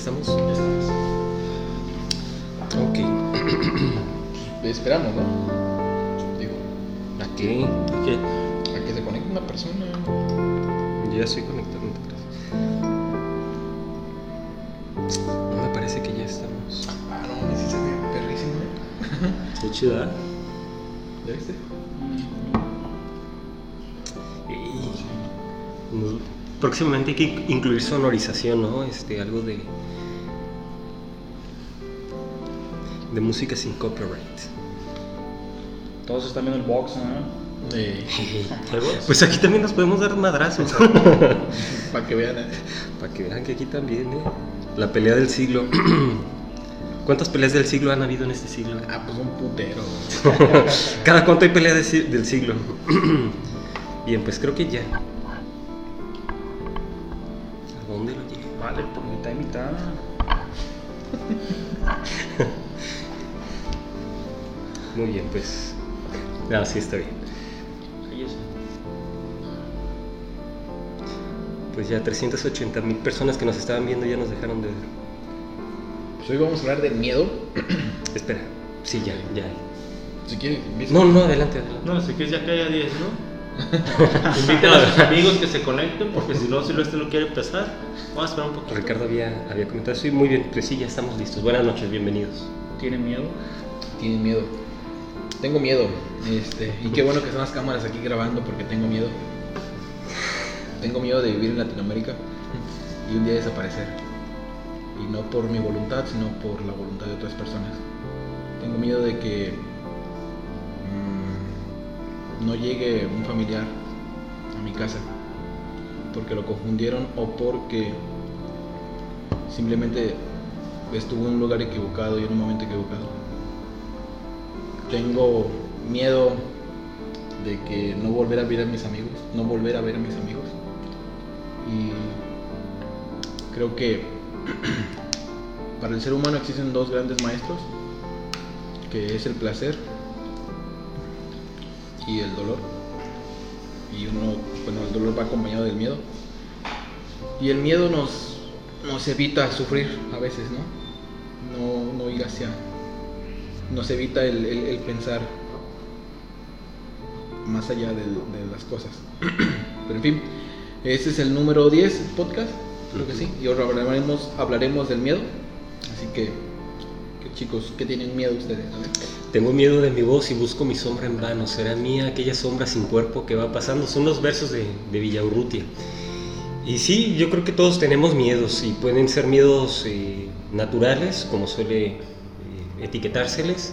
estamos? Ya estamos. Ok. Esperamos, ¿no? Digo, ¿A qué? ¿Qué? a que se conecte una persona. Ya estoy conectando. No me parece que ya estamos. Ah, no, se ve perrísimo, ¿eh? Qué chida. ¿Ya viste? Y- no- próximamente hay que incluir sonorización, ¿no? Este, algo de. de música sin copyright. Todos están viendo el box, ¿no? Eh, Pues aquí también nos podemos dar madrazos. para que vean. ¿eh? Para que vean que aquí también, ¿eh? La pelea del siglo. ¿Cuántas peleas del siglo han habido en este siglo? Ah, pues un putero. ¿Cada cuánto hay pelea de del siglo? Bien, pues creo que ya. Y mitad. Muy bien, pues. Sí, está bien. Pues ya 380 mil personas que nos estaban viendo ya nos dejaron de ver. Pues hoy vamos a hablar del miedo. Espera, sí, ya, ya. Si quieres. No, no, adelante, adelante. No, si quieres ya cae a 10, ¿no? Inviten a sus amigos que se conecten, porque si no, si este no quiere empezar, vamos a esperar un poquito. Ricardo había, había comentado, sí, muy bien, pues sí, ya estamos listos. Buenas noches, bienvenidos. ¿Tiene miedo? Tienen miedo. Tengo miedo. Este, y qué bueno que están las cámaras aquí grabando porque tengo miedo. Tengo miedo de vivir en Latinoamérica y un día desaparecer. Y no por mi voluntad, sino por la voluntad de otras personas. Tengo miedo de que mm, no llegue un familiar a mi casa porque lo confundieron o porque simplemente estuvo en un lugar equivocado y en un momento equivocado. Tengo miedo de que no volver a ver a mis amigos, no volver a ver a mis amigos. Y creo que para el ser humano existen dos grandes maestros, que es el placer y el dolor. Y uno, bueno, el dolor va acompañado del miedo. Y el miedo nos, nos evita sufrir a veces, ¿no? No, no ir hacia. Nos evita el, el- pensar más allá de, las cosas. Pero en fin, este es el número 10 podcast, creo que sí. Y ahora hablaremos, hablaremos del miedo. Así que, que chicos, ¿qué tienen miedo ustedes? A ver. Tengo miedo de mi voz y busco mi sombra en vano. Será mía aquella sombra sin cuerpo que va pasando. Son los versos de, de Villaurrutia. Y sí, yo creo que todos tenemos miedos y pueden ser miedos eh, naturales, como suele eh, etiquetárseles,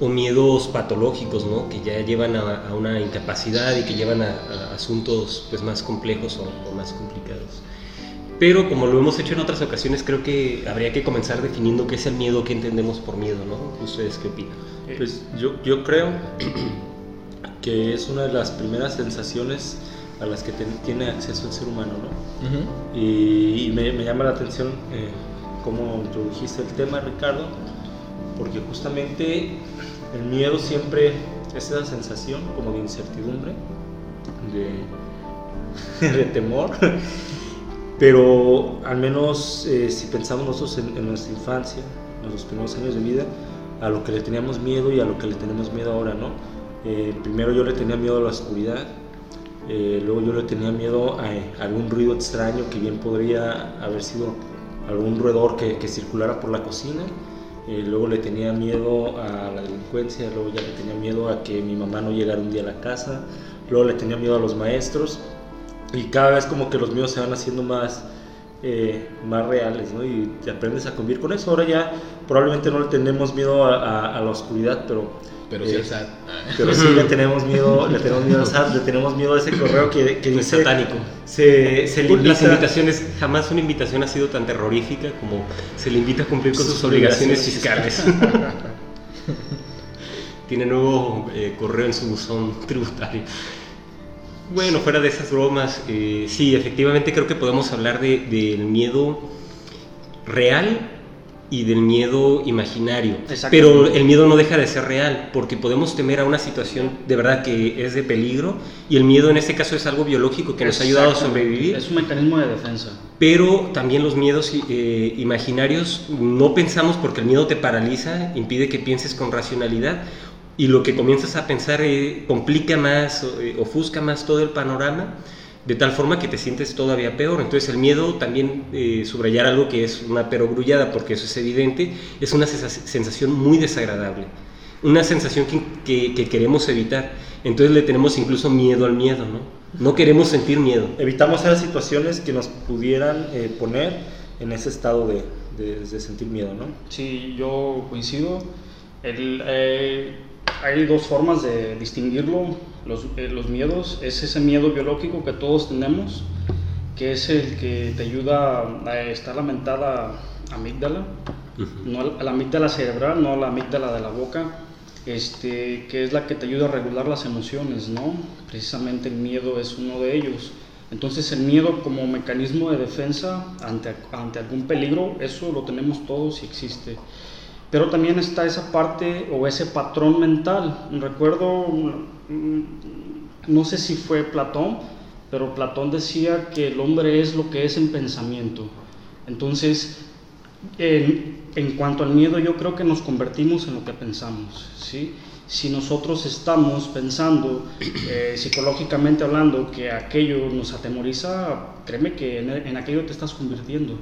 o miedos patológicos, ¿no? Que ya llevan a, una incapacidad y que llevan a, asuntos pues, más complejos o más complicados. Pero como lo hemos hecho en otras ocasiones, creo que habría que comenzar definiendo qué es el miedo, qué entendemos por miedo, ¿no? ¿Ustedes qué opinan? Pues yo, yo creo que es una de las primeras sensaciones a las que ten- tiene acceso el ser humano, ¿no? Y, y me, me llama la atención eh, cómo introdujiste el tema, Ricardo, porque justamente el miedo siempre es esa sensación como de incertidumbre, de, de temor, pero al menos eh, si pensamos nosotros en, nuestra infancia, en los primeros años de vida, a lo que le teníamos miedo y a lo que le tenemos miedo ahora, ¿no? Eh, primero yo le tenía miedo a la oscuridad, eh, luego yo le tenía miedo a, algún ruido extraño que bien podría haber sido algún roedor que, que circulara por la cocina. Luego le tenía miedo a la delincuencia, luego ya le tenía miedo a que mi mamá no llegara un día a la casa, luego le tenía miedo a los maestros y cada vez como que los miedos se van haciendo más, eh, más reales, ¿no? Y te aprendes a convivir con eso. Ahora ya probablemente no le tenemos miedo a, a- a la oscuridad, pero Pero sí Eh, el SAT. pero sí le tenemos miedo, le tenemos miedo al SAT, le tenemos miedo a ese correo que, que Es dice satánico. Se, se le Las invita- invitaciones, jamás una invitación ha sido tan terrorífica como se le invita a cumplir con sus, Sus obligaciones obligaciones fiscales. Tiene nuevo eh, correo en su buzón tributario. Bueno, fuera de esas bromas, eh, sí, efectivamente creo que podemos hablar de- del miedo real y del miedo imaginario. Pero el miedo no deja de ser real, porque podemos temer a una situación de verdad que es de peligro y el miedo en este caso es algo biológico que nos ha ayudado a sobrevivir. Es un mecanismo de defensa. Pero también los miedos eh, imaginarios no pensamos porque el miedo te paraliza, impide que pienses con racionalidad y lo que comienzas a pensar eh, complica más, o, eh, ofusca más todo el panorama, de tal forma que te sientes todavía peor. Entonces el miedo también, eh, subrayar algo que es una perogrullada, porque eso es evidente, es una sensa- sensación muy desagradable, una sensación que, que- que queremos evitar. Entonces le tenemos incluso miedo al miedo, ¿no? No queremos sentir miedo. Evitamos esas situaciones que nos pudieran eh, poner en ese estado de, de- de sentir miedo, ¿no? Sí, yo coincido. El, eh, hay dos formas de distinguirlo, los, eh, los miedos. Es ese miedo biológico que todos tenemos, que es el que te ayuda a estar la mentada amígdala, no a la amígdala cerebral, no a la amígdala de la boca, este, que es la que te ayuda a regular las emociones, ¿no? Precisamente el miedo es uno de ellos. Entonces el miedo como mecanismo de defensa ante, ante algún peligro, eso lo tenemos todos y existe. Pero también está esa parte o ese patrón mental. Recuerdo, mm, no sé si fue Platón, pero Platón decía que el hombre es lo que es en pensamiento. Entonces, en, en cuanto al miedo, yo creo que nos convertimos en lo que pensamos. ¿sí? Si nosotros estamos pensando, eh, psicológicamente hablando, que aquello nos atemoriza, créeme que en, en aquello te estás convirtiendo.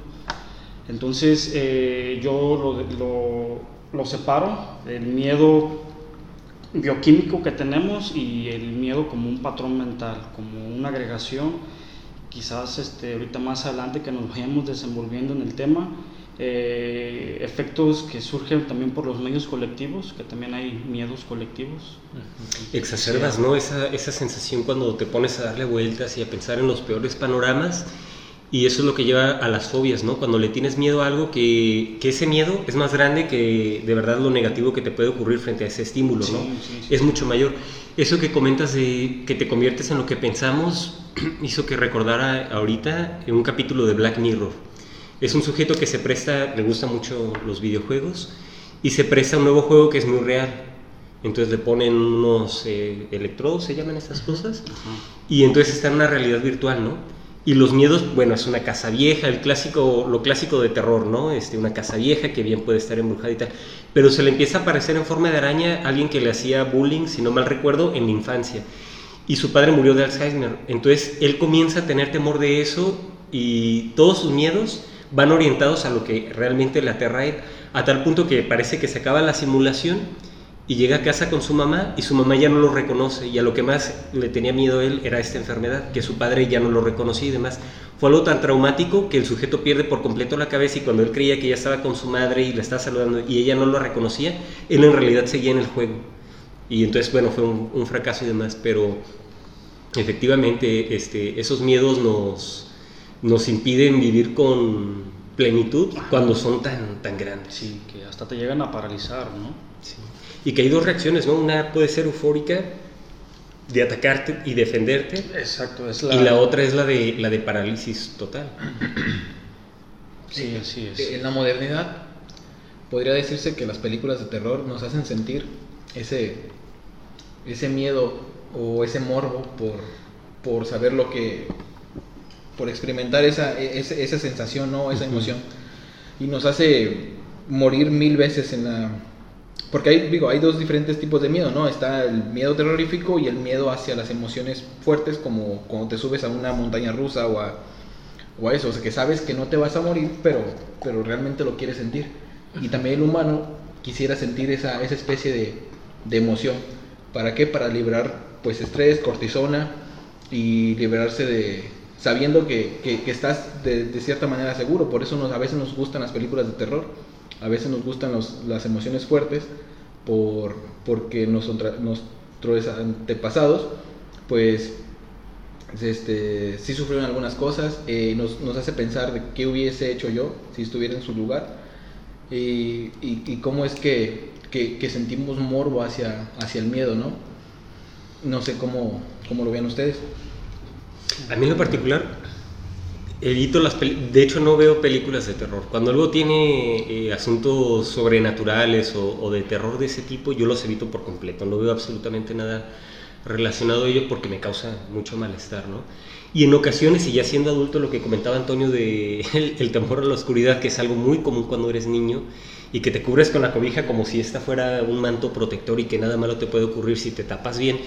Entonces, eh, yo lo, lo, lo separo, el miedo bioquímico que tenemos y el miedo como un patrón mental, como una agregación. Quizás este, ahorita más adelante que nos vayamos desenvolviendo en el tema, eh, efectos que surgen también por los medios colectivos, que también hay miedos colectivos. Exacerbas, ¿no? Esa, esa sensación cuando te pones a darle vueltas y a pensar en los peores panoramas. Y eso es lo que lleva a las fobias, ¿no? Cuando le tienes miedo a algo, que, que ese miedo es más grande que de verdad lo negativo que te puede ocurrir frente a ese estímulo, ¿no? sí, sí. Es mucho mayor. Eso que comentas de que te conviertes en lo que pensamos hizo que recordara ahorita en un capítulo de Black Mirror. Es un sujeto que se presta, le gustan mucho los videojuegos y se presta a un nuevo juego que es muy real. Entonces le ponen unos eh, electrodos, se llaman estas cosas, y entonces está en una realidad virtual, ¿no? Y los miedos, bueno, es una casa vieja, el clásico, lo clásico de terror, ¿no? Este, una casa vieja que bien puede estar embrujada y tal. Pero se le empieza a aparecer en forma de araña a alguien que le hacía bullying, si no mal recuerdo, en la infancia. Y su padre murió de Alzheimer. Entonces él comienza a tener temor de eso y todos sus miedos van orientados a lo que realmente le aterra a tal punto que parece que se acaba la simulación y llega a casa con su mamá y su mamá ya no lo reconoce y a lo que más le tenía miedo a él era esta enfermedad, que su padre ya no lo reconocía y demás. Fue algo tan traumático que el sujeto pierde por completo la cabeza y cuando él creía que ya estaba con su madre y la estaba saludando y ella no lo reconocía, él en realidad seguía en el juego. Y entonces, bueno, fue un, un fracaso y demás, pero efectivamente este, esos miedos nos, nos impiden vivir con plenitud cuando son tan, tan grandes. Sí, que hasta te llegan a paralizar, ¿no? Y que hay dos reacciones, ¿no? Una puede ser eufórica de atacarte y defenderte, Exacto, es y la otra es la de, la de parálisis total. Sí, así es. En la modernidad podría decirse que las películas de terror nos hacen sentir ese, ese miedo o ese morbo por, por saber lo que, por experimentar esa, e- ese- esa sensación, ¿no? esa emoción. Y nos hace morir mil veces en la... Porque hay, digo, hay dos diferentes tipos de miedo, ¿no? Está el miedo terrorífico y el miedo hacia las emociones fuertes, como cuando te subes a una montaña rusa o a, o a eso, o sea, que sabes que no te vas a morir, pero, pero realmente lo quieres sentir. Y también el humano quisiera sentir esa, esa especie de, de emoción. ¿Para qué? Para liberar pues estrés, cortisona y liberarse de... sabiendo que, que- que estás de, de cierta manera seguro. Por eso nos, a veces nos gustan las películas de terror, a veces nos gustan los- las emociones fuertes, por, porque nosotros, nuestros antepasados pues este, sí sufrieron algunas cosas, eh, nos, nos hace pensar de qué hubiese hecho yo si estuviera en su lugar y, y- y cómo es que, que- que sentimos morbo hacia, hacia el miedo, ¿no? No sé cómo, cómo lo vean ustedes. A mí en lo particular, Evito las de hecho no veo películas de terror. Cuando algo tiene eh, asuntos sobrenaturales o, o de terror de ese tipo, yo los evito por completo. No veo absolutamente nada relacionado a ello porque me causa mucho malestar, ¿no? Y en ocasiones, y ya siendo adulto, lo que comentaba Antonio de el, el temor a la oscuridad, que es algo muy común cuando eres niño y que te cubres con la cobija como si esta fuera un manto protector y que nada malo te puede ocurrir si te tapas bien.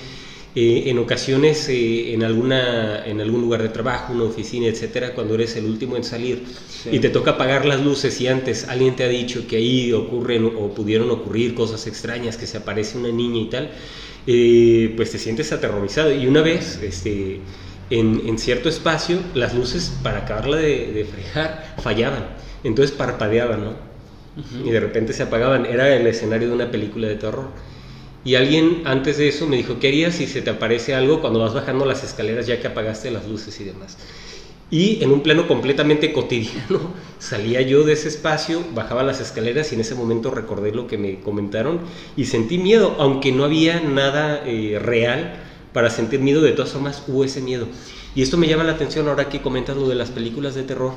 Eh, en ocasiones, eh, en, alguna, en algún lugar de trabajo, una oficina, etcétera, cuando eres el último en salir y te toca apagar las luces y antes alguien te ha dicho que ahí ocurren o pudieron ocurrir cosas extrañas, que se aparece una niña y tal, eh, pues te sientes aterrorizado. Y una vez, este, en, en cierto espacio, las luces para acabarla de, de fregar fallaban, entonces parpadeaban, ¿no? Y de repente se apagaban. Era el escenario de una película de terror. Y alguien antes de eso me dijo, ¿qué harías si se te aparece algo cuando vas bajando las escaleras ya que apagaste las luces y demás? Y en un plano completamente cotidiano, salía yo de ese espacio, bajaba las escaleras y en ese momento recordé lo que me comentaron y sentí miedo, aunque no había nada eh, real para sentir miedo, de todas formas hubo ese miedo. Y esto me llama la atención ahora que comentas lo de las películas de terror,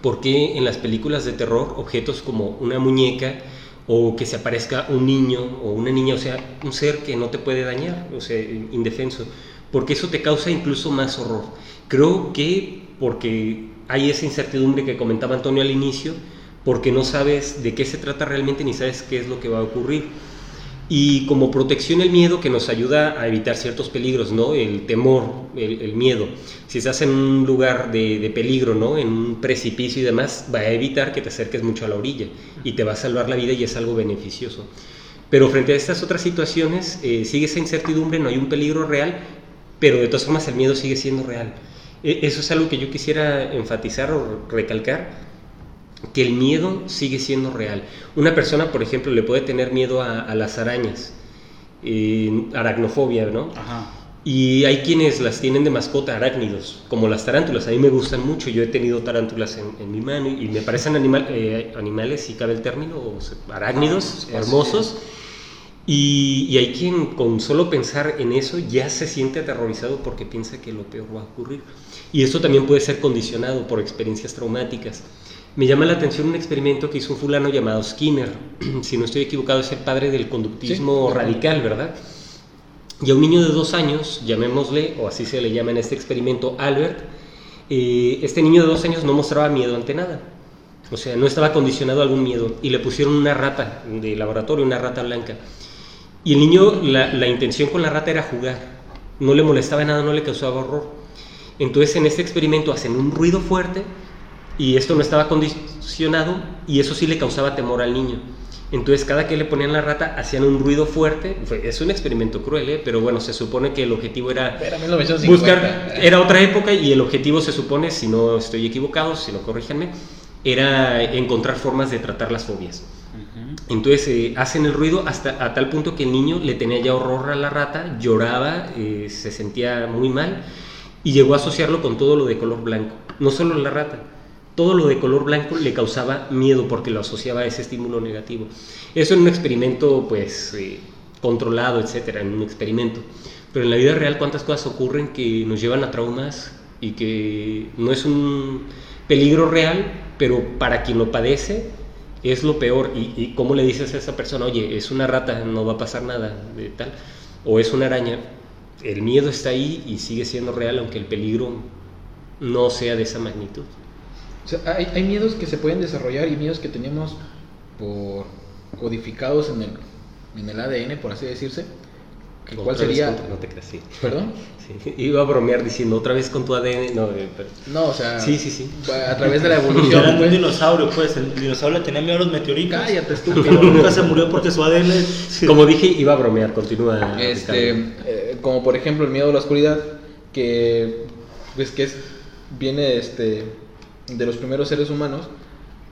porque en las películas de terror objetos como una muñeca o que se aparezca un niño o una niña, o sea, un ser que no te puede dañar, o sea, indefenso, porque eso te causa incluso más horror. Creo que porque hay esa incertidumbre que comentaba Antonio al inicio, porque no sabes de qué se trata realmente ni sabes qué es lo que va a ocurrir. Y como protección el miedo que nos ayuda a evitar ciertos peligros, ¿no? El temor, el, miedo. Si estás en un lugar de, de, peligro, ¿no? En un precipicio y demás, va a evitar que te acerques mucho a la orilla y te va a salvar la vida y es algo beneficioso. Pero frente a estas otras situaciones eh, sigue esa incertidumbre, no hay un peligro real, pero de todas formas el miedo sigue siendo real. E eso es algo que yo quisiera enfatizar o recalcar, que el miedo sigue siendo real. Una persona, por ejemplo, le puede tener miedo a, a las arañas, eh, aracnofobia, ¿no? Ajá. Y hay quienes las tienen de mascota arácnidos, como las tarántulas. A mí me gustan mucho. Yo he tenido tarántulas en, en mi mano y, y, me parecen animal, eh, animales, si cabe el término, o sea, arácnidos, ah, hermosos. Y, y, hay quien con solo pensar en eso ya se siente aterrorizado porque piensa que lo peor va a ocurrir. Y esto también puede ser condicionado por experiencias traumáticas. Me llama la atención un experimento que hizo un fulano llamado Skinner. si no estoy equivocado, es el padre del conductismo sí. radical, ¿verdad? Y a un niño de dos años, llamémosle, o así se le llama en este experimento, Albert, eh, este niño de dos años no mostraba miedo ante nada. O sea, no estaba condicionado a algún miedo. Y le pusieron una rata de laboratorio, una rata blanca. Y el niño, la, la intención con la rata era jugar. No le molestaba nada, no le causaba horror. Entonces en este experimento hacen un ruido fuerte y esto no estaba condicionado y eso sí le causaba temor al niño. Entonces cada que le ponían la rata hacían un ruido fuerte. Es un experimento cruel, ¿eh? pero bueno, se supone que el objetivo era buscar... Era otra época y el objetivo se supone, si no estoy equivocado, si no corríjanme, era encontrar formas de tratar las fobias. Entonces eh, hacen el ruido hasta a tal punto que el niño le tenía ya horror a la rata, lloraba, eh, se sentía muy mal y llegó a asociarlo con todo lo de color blanco. No solo la rata, todo lo de color blanco le causaba miedo porque lo asociaba a ese estímulo negativo. Eso en un experimento pues eh, controlado, etcétera, en un experimento. Pero en la vida real cuántas cosas ocurren que nos llevan a traumas y que no es un peligro real, pero para quien lo padece es lo peor. ¿Y, y cómo le dices a esa persona, oye, es una rata, no va a pasar nada de tal? O es una araña. El miedo está ahí y sigue siendo real, aunque el peligro no sea de esa magnitud. O sea, hay, hay, miedos que se pueden desarrollar y miedos que tenemos por codificados en el, en el ADN, por así decirse. Que ¿Cuál sería? no te creas, sí. ¿Perdón? Sí. Iba a bromear diciendo otra vez con tu ADN. No, eh, pero... no o sea. Sí, sí, sí. A través de la evolución. Era un dinosaurio, pues. El dinosaurio tenía miedo a los meteoritos. Cállate, estúpido. nunca se murió porque su ADN. Como dije, iba a bromear. Continúa. Este, eh, como por ejemplo el miedo a la oscuridad, que. Pues que es. Viene este de los primeros seres humanos,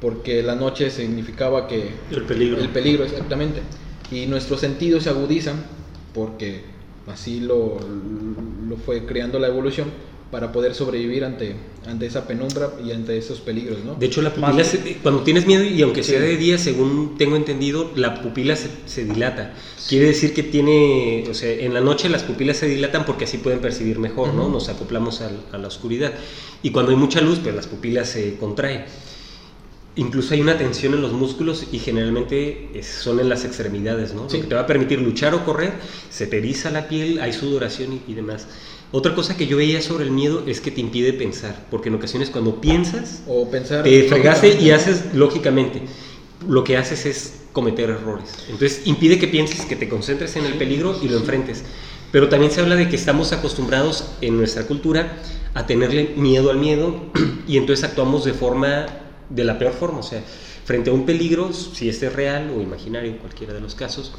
porque la noche significaba que... El peligro. El peligro, exactamente. Y nuestros sentidos se agudizan, porque así lo, lo fue creando la evolución, para poder sobrevivir ante, ante esa penumbra y ante esos peligros, ¿no? De hecho, la pupila, Más- se- cuando tienes miedo y aunque sea Sí. de día, según tengo entendido, la pupila se, se dilata. Quiere decir que tiene, o sea, en la noche las pupilas se dilatan porque así pueden percibir mejor, ¿no? Nos acoplamos a la oscuridad. Y cuando hay mucha luz, pues las pupilas se contraen. Incluso hay una tensión en los músculos y generalmente son en las extremidades, ¿no? Sí. Lo que te va a permitir luchar o correr, se te eriza la piel, hay sudoración y, y demás. Otra cosa que yo veía sobre el miedo es que te impide pensar, porque en ocasiones cuando piensas, O pensar... te fregaste y haces lógicamente. Lo que haces es cometer errores. Entonces impide que pienses, que te concentres en el peligro y lo enfrentes. Pero también se habla de que estamos acostumbrados en nuestra cultura a tenerle miedo al miedo y entonces actuamos de forma, de la peor forma. O sea, frente a un peligro, si este es real o imaginario, cualquiera de los casos,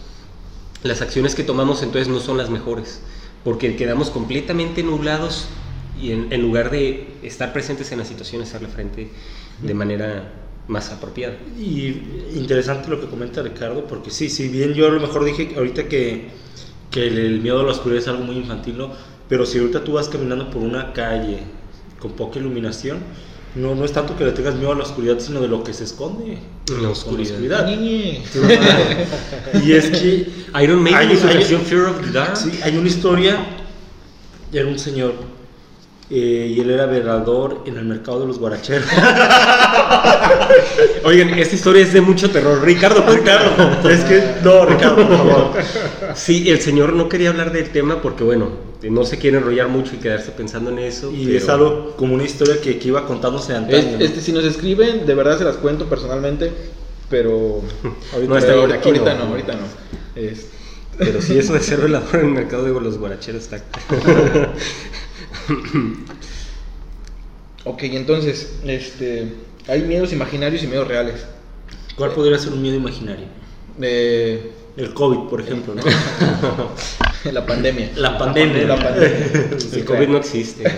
las acciones que tomamos entonces no son las mejores, porque quedamos completamente nublados y en, en lugar de estar presentes en la situación, hacerle frente de manera más apropiada. Y interesante lo que comenta Ricardo, porque sí, si bien yo a lo mejor dije ahorita que, que el, el miedo a la oscuridad es algo muy infantil, ¿no? pero si ahorita tú vas caminando por una calle con poca iluminación, no, no es tanto que le tengas miedo a la oscuridad, sino de lo que se esconde la oscuridad. Ñiñe. y es que Iron Maiden Hay- su hay- Fear of the Dark. Sí, hay una historia, era un señor eh, y él era velador en el mercado de los guaracheros. Oigan, esta historia es de mucho terror. Ricardo, Ricardo, es que no, Ricardo, por favor. Sí, el señor no quería hablar del tema porque, bueno, no se quiere enrollar mucho y quedarse pensando en eso. Y pero- es algo como una historia que, que iba contándose antaño. Es- ¿no? este, si nos escriben, de verdad se las cuento personalmente, pero ahorita No, está pero bien, aquí ahorita no. no, ahorita no. Es- Pero sí, eso de ser velador en el mercado de los guaracheros está. ok, entonces, este, hay miedos imaginarios y miedos reales. ¿Cuál podría ser un miedo imaginario? Eh, El COVID, por ejemplo, ¿no? la pandemia. La pandemia. La pandemia. El COVID no existe.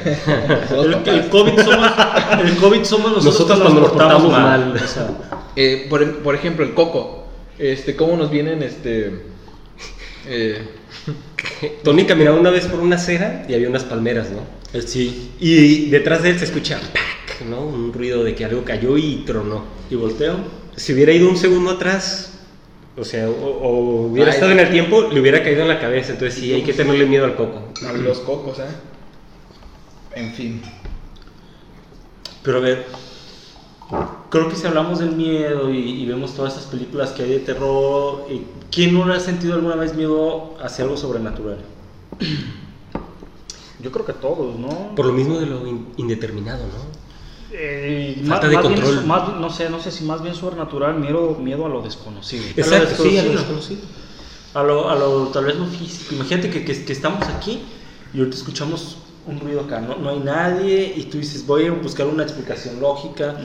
El, COVID somos, el COVID somos nosotros, Nosotros cuando nos portamos portamos mal. mal. O sea, Eh, por, por ejemplo, el coco. Este, ¿cómo nos vienen, este, eh, Tony caminaba una vez por una acera y había unas palmeras, ¿no? el sí. Y detrás de él se escucha ¡pac! ¿no? Un ruido de que algo cayó y tronó. Y volteo. Si hubiera ido un segundo atrás, o sea, o, o hubiera Ay. estado en el tiempo, le hubiera caído en la cabeza. Entonces sí, hay que tenerle miedo al coco. a los cocos, eh? En fin. Pero a ver, creo que si hablamos del miedo y, y vemos todas esas películas que hay de terror, eh, ¿quién no ha sentido alguna vez miedo hacia algo sobrenatural? Yo creo que todos, ¿no? Por lo mismo de lo in- indeterminado, ¿no? Eh, Falta más- de más bien control. su- más- no sé, no sé si más bien sobrenatural, miedo, miedo a lo desconocido. Exacto, sí, a lo desconocido. desconocido. A lo, a lo tal vez no físico. Imagínate que, que, que estamos aquí y ahorita escuchamos un ruido acá, ¿no? no hay nadie y tú dices, voy a buscar una explicación lógica,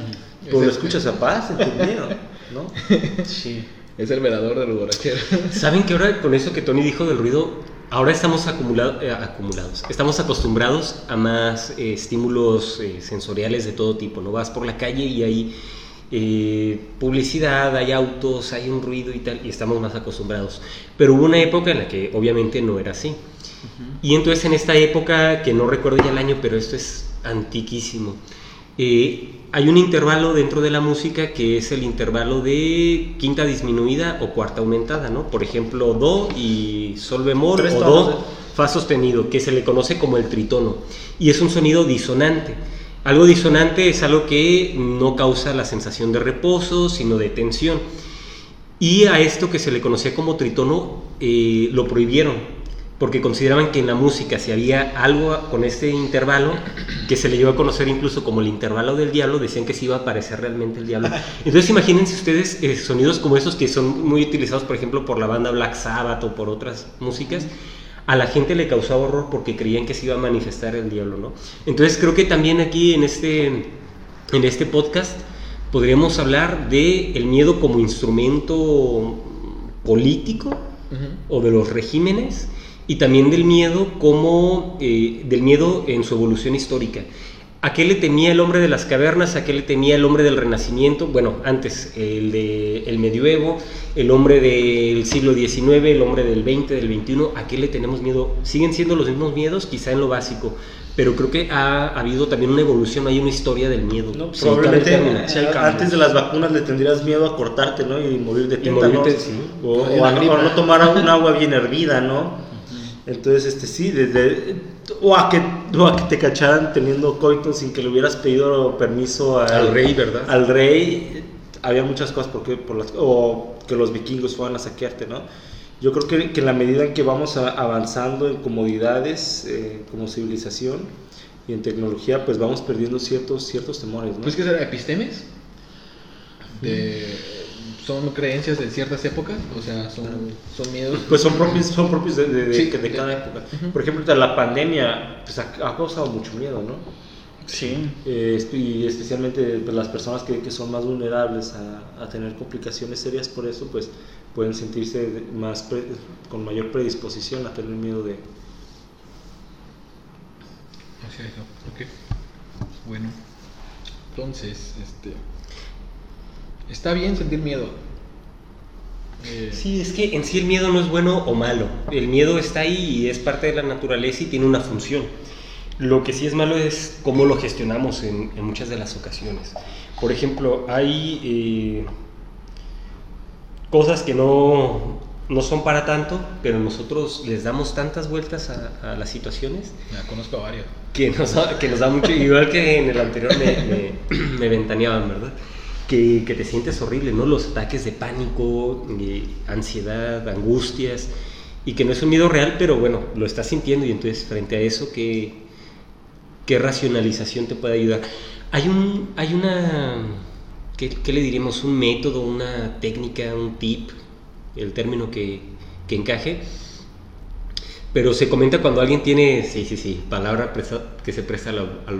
pero lo escuchas a paz en tu miedo, ¿no? Sí. Es el velador de los borracheros. ¿Saben que ahora con eso que Tony dijo del ruido, ahora estamos acumulado- eh, acumulados, estamos acostumbrados a más eh, estímulos eh, sensoriales de todo tipo, ¿no? Vas por la calle y hay eh, publicidad, hay autos, hay un ruido y tal, y estamos más acostumbrados. Pero hubo una época en la que obviamente no era así. Y entonces en esta época, que no recuerdo ya el año, pero esto es antiquísimo, eh, hay un intervalo dentro de la música que es el intervalo de quinta disminuida o cuarta aumentada, ¿no? Por ejemplo, do y sol bemol o do ¿eh? fa sostenido, que se le conoce como el tritono. Y es un sonido disonante. Algo disonante es algo que no causa la sensación de reposo, sino de tensión. Y a esto que se le conocía como tritono eh, lo prohibieron, porque consideraban que en la música si había algo con este intervalo, que se le llevó a conocer incluso como el intervalo del diablo, decían que se iba a aparecer realmente el diablo. Entonces imagínense ustedes eh, sonidos como esos que son muy utilizados, por ejemplo, por la banda Black Sabbath o por otras músicas. A la gente le causaba horror porque creían que se iba a manifestar el diablo, ¿no? Entonces creo que también aquí en este, en este podcast podríamos hablar de el miedo como instrumento político o de los regímenes y también del miedo como eh, del miedo en su evolución histórica. ¿A qué le temía el hombre de las cavernas? ¿A qué le temía el hombre del Renacimiento? Bueno, antes el de el medioevo, el hombre del siglo XIX, el hombre del XX, del XXI. ¿A qué le tenemos miedo? Siguen siendo los mismos miedos, quizá en lo básico, pero creo que ha, habido también una evolución, hay una historia del miedo. No, Sí, Probablemente antes de las vacunas le tendrías miedo a cortarte, ¿no? Y morir de tétanos. morirte, sí. O, o no tomar un agua bien hervida, ¿no? Entonces, este sí, desde, o, a que, o a que te cacharan teniendo coito sin que le hubieras pedido permiso al, Al rey, ¿verdad? Al rey, había muchas cosas porque, por las, o que los vikingos fueran a saquearte, ¿no? Yo creo que, que en la medida en que vamos a- avanzando en comodidades eh, como civilización y en tecnología, pues vamos perdiendo ciertos, ciertos temores, ¿no? Pues que será epistemes. De- son creencias de ciertas épocas, o sea, son, son miedos. Pues son propios, son propios de, de- de- Sí, que de de- cada época. Por ejemplo, la pandemia pues, ha, ha causado mucho miedo, ¿no? Sí. Eh, y especialmente pues, las personas que, que son más vulnerables a, a tener complicaciones serias por eso, pues pueden sentirse más pre- con mayor predisposición a tener miedo de... Así es, ok. Bueno, entonces, este. Está bien sentir miedo. Eh, Sí, es que en sí el miedo no es bueno o malo. El miedo está ahí y es parte de la naturaleza y tiene una función. Lo que sí es malo es cómo lo gestionamos en, en muchas de las ocasiones. Por ejemplo, hay eh, cosas que no, no son para tanto, pero nosotros les damos tantas vueltas a, a las situaciones Ya conozco a varios. que nos, da- que nos da mucho, igual que en el anterior me, me, me ventaneaban, ¿verdad? Que, que te sientes horrible, ¿no? Los ataques de pánico, eh, ansiedad, angustias, y que no es un miedo real, pero bueno, lo estás sintiendo y entonces frente a eso, ¿qué, qué racionalización te puede ayudar? Hay, un, hay una, ¿qué, qué le diríamos? Un método, una técnica, un tip, el término que, que encaje, pero se comenta cuando alguien tiene, sí, sí, sí, palabra presa- que se presta al, al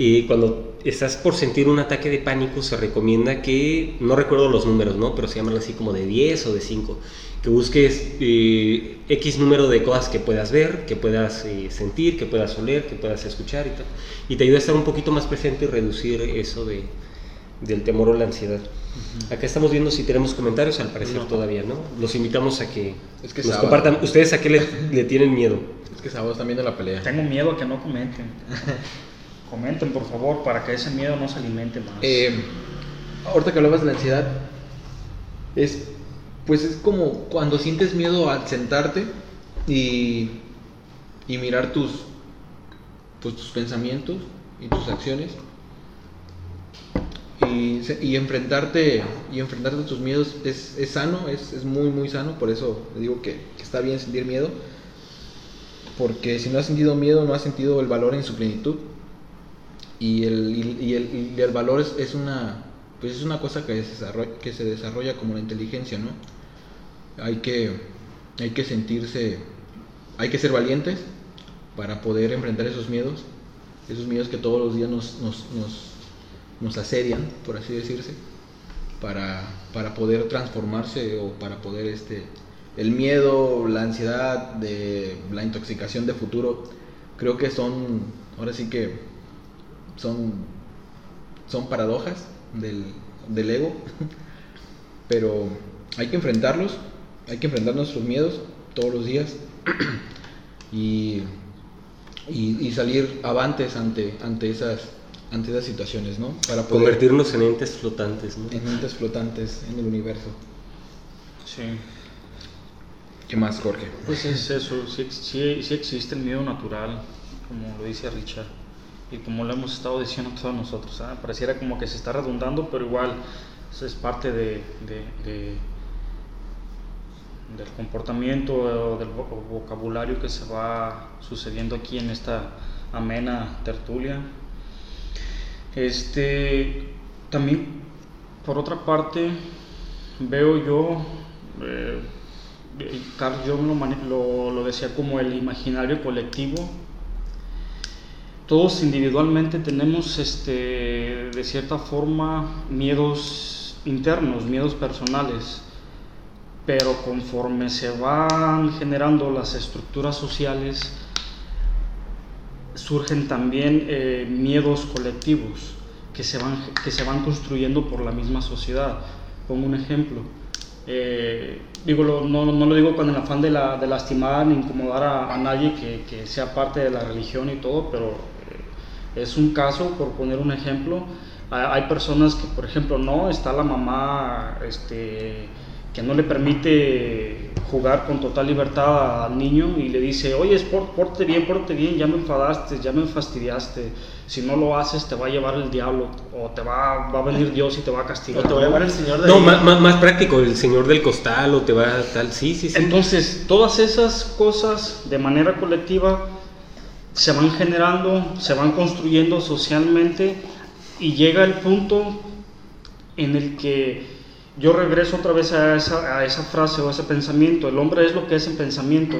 Y cuando estás por sentir un ataque de pánico, se recomienda que, no recuerdo los números, ¿no? Pero se llaman así como de 10 o de 5, que busques eh, X número de cosas que puedas ver, que puedas eh, sentir, que puedas oler, que puedas escuchar y tal. Y te ayuda a estar un poquito más presente y reducir eso de, del temor o la ansiedad. Acá estamos viendo si tenemos comentarios, al parecer No. todavía, ¿no? Los invitamos a que Es que nos sábado. compartan. ¿Ustedes a qué le, le tienen miedo? Es que sábado están viendo la pelea. Tengo miedo a que no comenten. comenten, por favor, para que ese miedo no se alimente más. Eh, ahorita que hablabas de la ansiedad, es pues es como cuando sientes miedo al sentarte y, y mirar tus pues, tus pensamientos y tus acciones y, y enfrentarte y enfrentarte a tus miedos es, es sano, es, es muy muy sano, por eso digo que está bien sentir miedo, porque si no has sentido miedo no has sentido el valor en su plenitud y el, y, el, y el valor es, es una pues es una cosa que se, desarrolla, que se desarrolla como la inteligencia no hay que hay que sentirse hay que ser valientes para poder enfrentar esos miedos esos miedos que todos los días nos, nos, nos, nos asedian por así decirse para, para poder transformarse o para poder este el miedo la ansiedad de la intoxicación de futuro creo que son ahora sí que son, son paradojas del, del ego, pero hay que enfrentarlos, hay que enfrentar nuestros miedos todos los días y, y, y salir avantes ante, ante, esas, ante esas situaciones, ¿no? Para poder Convertirnos en entes flotantes, ¿no? en entes flotantes en el universo. Sí. ¿Qué más, Jorge? Pues es eso, sí, ex- sí- sí existe el miedo natural, como lo dice Richard, y como lo hemos estado diciendo todos nosotros. ¿ah? Pareciera como que se está redundando, pero igual eso es parte de, de- de- del comportamiento o del vo- vocabulario que se va sucediendo aquí en esta amena tertulia. Este, también, por otra parte, veo yo, eh, eh, Carl Jung lo decía como el imaginario colectivo. Todos individualmente tenemos, este, de cierta forma, miedos internos, miedos personales, pero conforme se van generando las estructuras sociales, surgen también eh, miedos colectivos que se, van, que se van construyendo por la misma sociedad. Pongo un ejemplo. eh, digo, lo- no, no lo digo con el afán de, la- de lastimar ni incomodar a, a nadie que, que sea parte de la religión y todo, pero es un caso, por poner un ejemplo. Hay, personas que, por ejemplo, no, está la mamá este, que no le permite jugar con total libertad al niño y le dice, oye, por- pórtate bien, pórtate bien, ya me enfadaste, ya me fastidiaste, si no lo haces te va a llevar el diablo o te va, va a venir Dios y te va a castigar. O te va a llevar el señor de No, ma- ma- más, práctico, el señor del costal o te va tal, sí, sí, sí. Entonces, todas esas cosas de manera colectiva se van generando, se van construyendo socialmente y llega el punto en el que yo regreso otra vez a esa, frase o a ese pensamiento, el hombre es lo que es en pensamiento.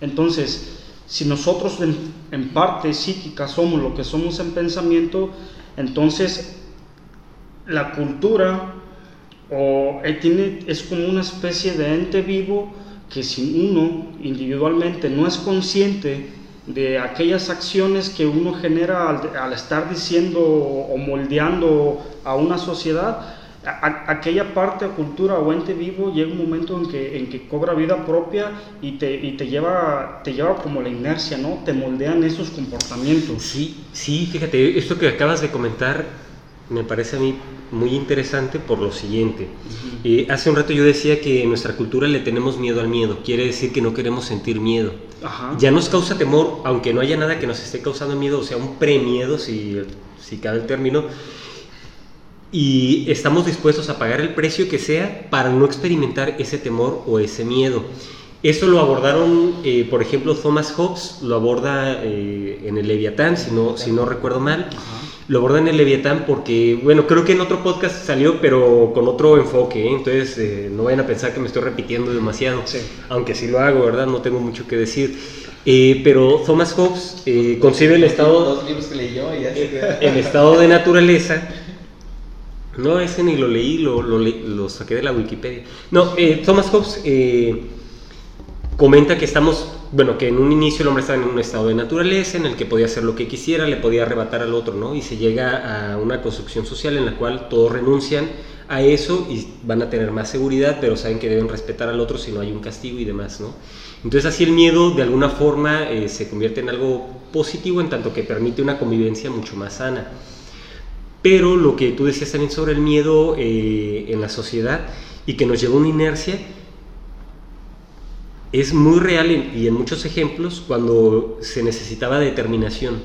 Entonces, si nosotros en, en parte psíquica somos lo que somos en pensamiento, entonces la cultura o eh, tiene, es como una especie de ente vivo que si uno individualmente no es consciente de aquellas acciones que uno genera al, al estar diciendo o moldeando a una sociedad, a- aquella parte o cultura o ente vivo llega un momento en que, en que cobra vida propia y, te, y te, lleva, te lleva como la inercia, ¿no? Te moldean esos comportamientos. Sí, sí, fíjate, esto que acabas de comentar me parece a mí muy interesante por lo siguiente. Eh, hace un rato yo decía que en nuestra cultura le tenemos miedo al miedo, quiere decir que no queremos sentir miedo. Ajá. Ya nos causa temor, aunque no haya nada que nos esté causando miedo, o sea, un premiedo, si, si cabe el término, y estamos dispuestos a pagar el precio que sea para no experimentar ese temor o ese miedo. Esto lo abordaron, eh, por ejemplo, Thomas Hobbes lo aborda eh, en el Leviatán, si no, si no recuerdo mal. Lo aborda en el Leviatán porque, bueno, creo que en otro podcast salió, pero con otro enfoque, ¿eh? entonces eh, no vayan a pensar que me estoy repitiendo demasiado, Sí. aunque sí lo hago, ¿verdad? No tengo mucho que decir. Eh, pero Thomas Hobbes concibe el estado, Dos libros que leyó y ya se queda. el estado de naturaleza. No, ese ni lo leí, lo, lo, lo saqué de la Wikipedia. No, Thomas Hobbes comenta que estamos, bueno, que en un inicio el hombre estaba en un estado de naturaleza en el que podía hacer lo que quisiera, le podía arrebatar al otro, ¿no? Y se llega a una construcción social en la cual todos renuncian a eso y van a tener más seguridad, pero saben que deben respetar al otro si no hay un castigo y demás, ¿no? Entonces así el miedo de alguna forma eh, se convierte en algo positivo en tanto que permite una convivencia mucho más sana. Pero lo que tú decías también sobre el miedo eh, en la sociedad y que nos lleva a una inercia es muy real en- y en muchos ejemplos cuando se necesitaba determinación,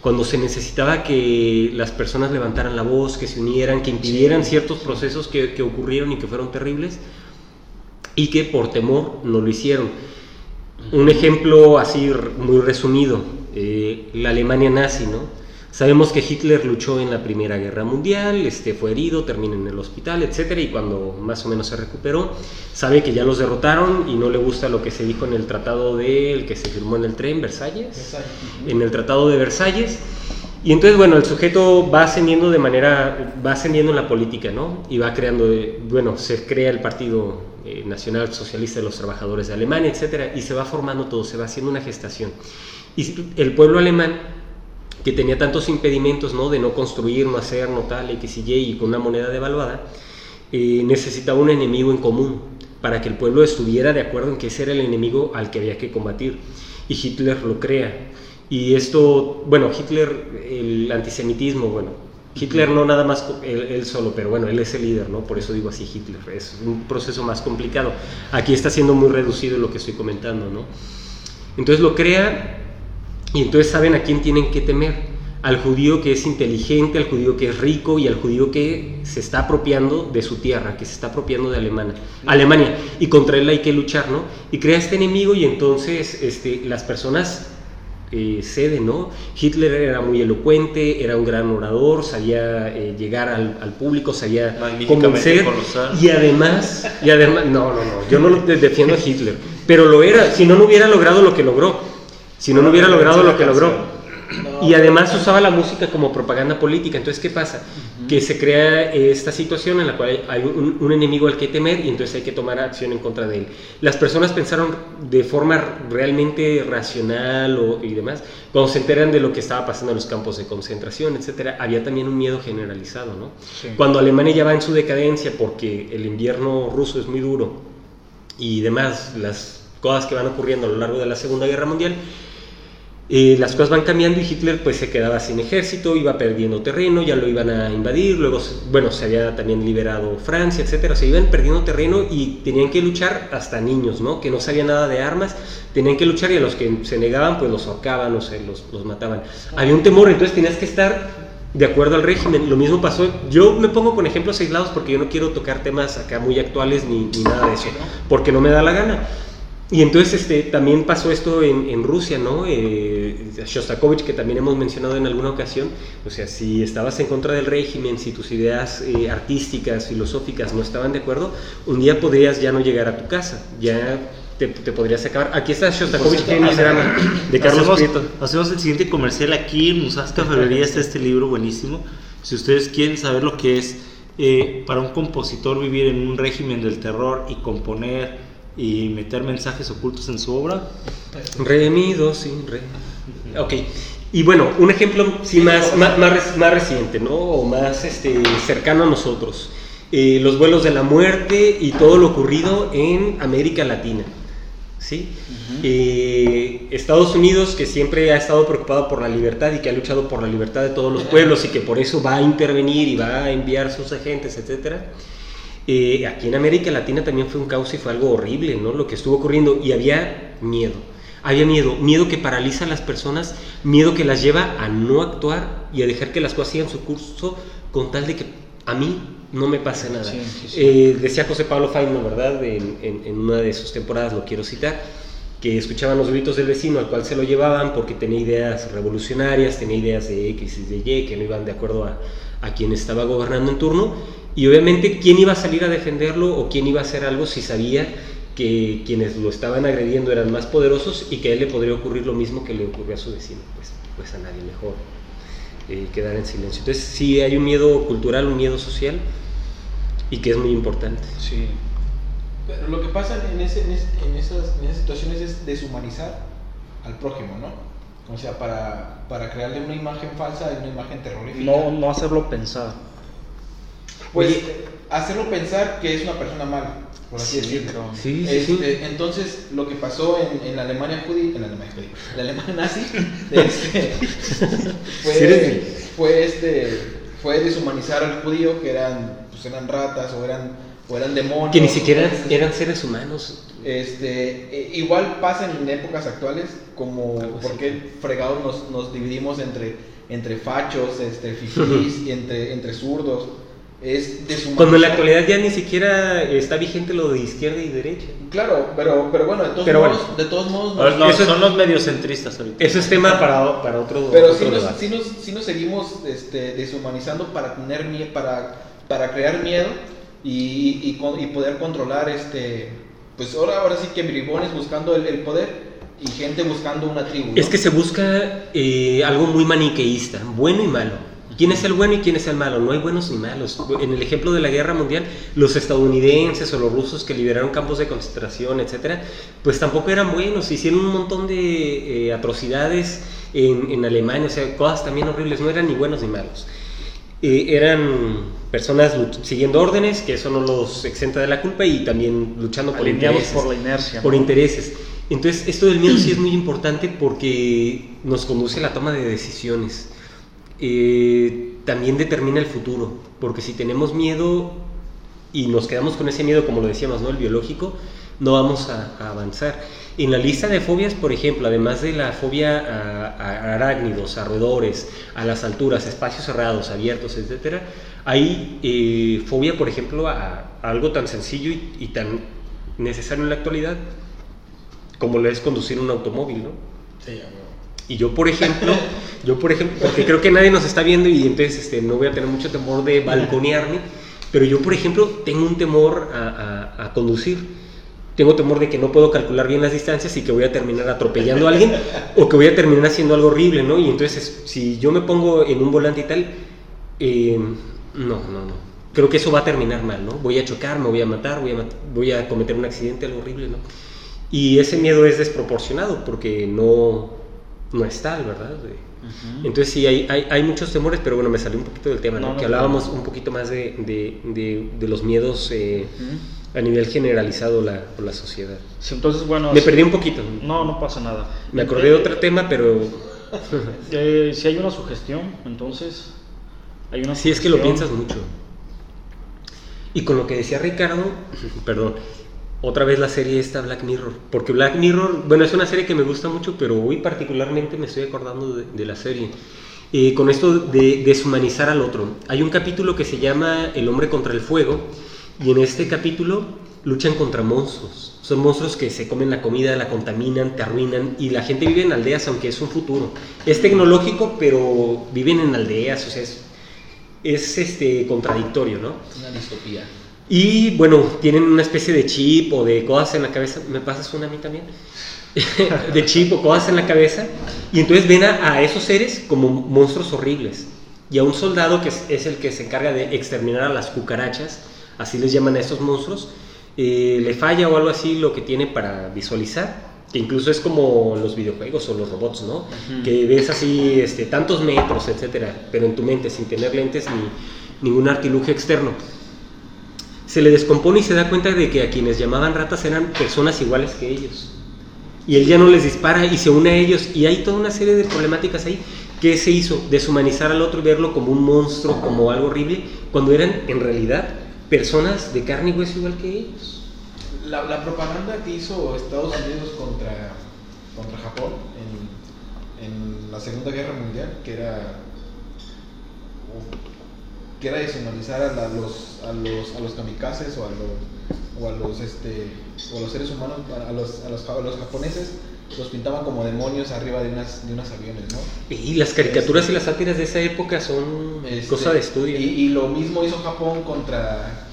cuando se necesitaba que las personas levantaran la voz, que se unieran, que impidieran ciertos procesos que, que ocurrieron y que fueron terribles y que por temor no lo hicieron. Un ejemplo así muy resumido, eh, la Alemania nazi, ¿no? Sabemos que Hitler luchó en la Primera Guerra Mundial, este, fue herido, terminó en el hospital, etcétera, y cuando más o menos se recuperó, sabe que ya los derrotaron y no le gusta lo que se dijo en el tratado de el que se firmó en el tren Versalles, en el tratado de Versalles. Y entonces, bueno, el sujeto va ascendiendo de manera, va ascendiendo en la política, ¿no? Y va creando, eh, bueno, se crea el Partido eh, Nacional Socialista de los Trabajadores de Alemania, etcétera, y se va formando todo, se va haciendo una gestación. Y el pueblo alemán, que tenía tantos impedimentos, ¿no? De no construir, no hacer, no tal, y Y, y con una moneda devaluada, eh, necesitaba un enemigo en común para que el pueblo estuviera de acuerdo en que ese era el enemigo al que había que combatir. Y Hitler lo crea. Y esto, bueno, Hitler, el antisemitismo, bueno, Hitler no nada más él, él solo, pero bueno, él es el líder, ¿no? Por eso digo así Hitler, es un proceso más complicado. Aquí está siendo muy reducido lo que estoy comentando, ¿no? Entonces lo crea y entonces saben a quién tienen que temer. Al judío que es inteligente, al judío que es rico y al judío que se está apropiando de su tierra, que se está apropiando de Alemania. Alemania. Y contra él hay que luchar, ¿no? Y crea este enemigo y entonces este, las personas eh, ceden, ¿no? Hitler era muy elocuente, era un gran orador, sabía eh, llegar al, al público, sabía convencer. Y además, y además, no, no, no, yo no defiendo a Hitler, pero lo era, si no, no hubiera logrado lo que logró. Si no, no hubiera logrado lo que logró. No, y además usaba la música como propaganda política. Entonces, ¿qué pasa? Que se crea esta situación en la cual hay un, un, enemigo al que temer y entonces hay que tomar acción en contra de él. Las personas pensaron de forma realmente racional o, y demás, cuando se enteran de lo que estaba pasando en los campos de concentración, etcétera, había también un miedo generalizado, ¿no? Cuando Alemania ya va en su decadencia porque el invierno ruso es muy duro y demás, las cosas que van ocurriendo a lo largo de la Segunda Guerra Mundial, eh, las cosas van cambiando y Hitler pues se quedaba sin ejército, iba perdiendo terreno, ya lo iban a invadir, luego, bueno, se había también liberado Francia, etcétera, se iban perdiendo terreno y tenían que luchar hasta niños, ¿no? Que no sabían nada de armas, tenían que luchar y a los que se negaban pues los ahorcaban o se los, los mataban. Había un temor, entonces tenías que estar de acuerdo al régimen. Lo mismo pasó, yo me pongo con ejemplos aislados porque yo no quiero tocar temas acá muy actuales ni, ni nada de eso, porque no me da la gana. Y entonces este, también pasó esto en, en Rusia, ¿no? Eh, Shostakovich, que también hemos mencionado en alguna ocasión, o sea, si estabas en contra del régimen, si tus ideas eh, artísticas, filosóficas no estaban de acuerdo, un día podrías ya no llegar a tu casa, ya te, te podrías acabar. Aquí está Shostakovich, que de Carlos hacemos, Prieto. Hacemos el siguiente comercial aquí en Musasca Ferrería, está este libro buenísimo. Si ustedes quieren saber lo que es eh, para un compositor vivir en un régimen del terror y componer y meter mensajes ocultos en su obra. Re, mi, do, sí, re. Ok. Y bueno, un ejemplo sí más, más, más, reciente, ¿no? O más este, cercano a nosotros. Eh, los vuelos de la muerte y todo lo ocurrido en América Latina. ¿sí? Eh, Estados Unidos, que siempre ha estado preocupado por la libertad y que ha luchado por la libertad de todos los pueblos y que por eso va a intervenir y va a enviar sus agentes, etcétera eh, aquí en América Latina también fue un caos y fue algo horrible, ¿no? Lo que estuvo ocurriendo y había miedo. Había miedo, miedo que paraliza a las personas, miedo que las lleva a no actuar y a dejar que las cosas sigan su curso con tal de que a mí no me pase nada. Eh, decía José Pablo Faino, ¿verdad? En, en, una de sus temporadas, lo quiero citar, que escuchaban los gritos del vecino al cual se lo llevaban porque tenía ideas revolucionarias, tenía ideas de X y de Y que no iban de acuerdo a, a quien estaba gobernando en turno y obviamente, ¿quién iba a salir a defenderlo o quién iba a hacer algo si sabía que quienes lo estaban agrediendo eran más poderosos y que a él le podría ocurrir lo mismo que le ocurrió a su vecino? Pues, pues a nadie mejor eh, quedar en silencio. Entonces, sí hay un miedo cultural, un miedo social y que es muy importante. Sí. Pero lo que pasa en, ese, en, esas, en esas situaciones es deshumanizar al prójimo, ¿no? O sea, para, para crearle una imagen falsa y una imagen terrorífica. No, no hacerlo pensar. Pues hacerlo pensar que es una persona mala, por así decirlo. Sí, este, entonces, lo que pasó en, en la Alemania judía, en la Alemania judía, la Alemania nazi, este, fue, fue, este, fue deshumanizar al judío, que eran, pues eran ratas o eran, o eran demonios. Que ni siquiera eran seres humanos. Este, e, igual pasa en épocas actuales, como porque fregados nos, nos dividimos entre, entre fachos, este, fifís, y entre, entre zurdos es Cuando en la actualidad ya ni siquiera está vigente lo de izquierda y derecha. Claro, pero, pero bueno, de todos modos, de todos modos no, son los mediocentristas ahorita. Eso es tema para, para otro Pero si, nos, si, nos, si, nos, seguimos este, deshumanizando para tener miedo, para, para crear miedo y, y, y, poder controlar este pues ahora, ahora sí que bribones buscando el, el poder y gente buscando una tribu. Es que se busca eh, algo muy maniqueísta, bueno y malo. ¿Quién es el bueno y quién es el malo? No hay buenos ni malos. En el ejemplo de la guerra mundial, los estadounidenses o los rusos que liberaron campos de concentración, etcétera, pues tampoco eran buenos. Hicieron un montón de eh, atrocidades en, Alemania, o sea, cosas también horribles. No eran ni buenos ni malos. Eh, eran personas siguiendo órdenes, que eso no los exenta de la culpa, y también luchando por intereses. por la inercia. Por intereses. Entonces, esto del miedo sí es muy importante porque nos conduce a la toma de decisiones. Eh, también determina el futuro, porque si tenemos miedo y nos quedamos con ese miedo, como lo decíamos, ¿no? el biológico, no vamos a, avanzar. En la lista de fobias, por ejemplo, además de la fobia a, arácnidos, a roedores, a las alturas, espacios cerrados, abiertos, etc., hay eh, fobia, por ejemplo, a, algo tan sencillo y, tan necesario en la actualidad como lo es conducir un automóvil, ¿no? Sí, y yo, por ejemplo, yo, por ejemplo, porque creo que nadie nos está viendo y entonces este, no voy a tener mucho temor de balconearme, pero yo, por ejemplo, tengo un temor a, a, conducir. tengo temor de que no puedo calcular bien las distancias y que voy a terminar atropellando a alguien o que voy a terminar haciendo algo horrible, ¿no? Y entonces, si yo me pongo en un volante y tal, eh, no, no, no. Creo que eso va a terminar mal, ¿no? Voy a chocar, me voy a matar, voy a, mat- voy a cometer un accidente, algo horrible, ¿no? Y ese miedo es desproporcionado porque no, no es tal, ¿verdad? Entonces sí, hay, hay, hay muchos temores, pero bueno, me salió un poquito del tema, ¿no? No, no, que hablábamos un poquito más de, de, de- de los miedos eh, a nivel generalizado la, por la sociedad. Sí, entonces, bueno. Me sí. perdí un poquito. No, no pasa nada. Me acordé de otro tema, pero Eh, si hay una sugestión, entonces. Hay una sí es que lo sugestión. piensas mucho. Y con lo que decía Ricardo, perdón, otra vez la serie esta Black Mirror. Porque Black Mirror, bueno, es una serie que me gusta mucho, pero hoy particularmente me estoy acordando de, de la serie. Eh, con esto de deshumanizar al otro. Hay un capítulo que se llama El hombre contra el fuego, y en este capítulo luchan contra monstruos. Son monstruos que se comen la comida, la contaminan, te arruinan, y la gente vive en aldeas, aunque es un futuro. Es tecnológico, pero viven en aldeas, o sea, es, es este, contradictorio, ¿no? Una distopía. Y bueno, tienen una especie de chip o de cosas en la cabeza. ¿Me pasas una a mí también? de chip o cosas en la cabeza. Y entonces ven a, a esos seres como monstruos horribles. Y a un soldado que es, es el que se encarga de exterminar a las cucarachas, así les llaman a estos monstruos, eh, le falla o algo así lo que tiene para visualizar. Que incluso es como los videojuegos o los robots, ¿no? Que ves así este, tantos metros, etcétera, pero en tu mente, sin tener lentes ni ningún artilugio externo se le descompone y se da cuenta de que a quienes llamaban ratas eran personas iguales que ellos. Y él ya no les dispara y se une a ellos. Y hay toda una serie de problemáticas ahí. ¿Qué se hizo? Deshumanizar al otro y verlo como un monstruo, como algo horrible, cuando eran en realidad personas de carne y hueso igual que ellos. La, la propaganda que hizo Estados Unidos contra, contra Japón en, en la Segunda Guerra Mundial, que era era deshumanizar a, la- los, a, los, a los kamikazes o a los, o a los, este, o a los seres humanos, a los, a, los, a los japoneses, los pintaban como demonios arriba de, unas, de unos aviones, ¿no? Y las caricaturas y las sátiras de esa época son Este, cosa de estudio. Y, y lo mismo hizo Japón contra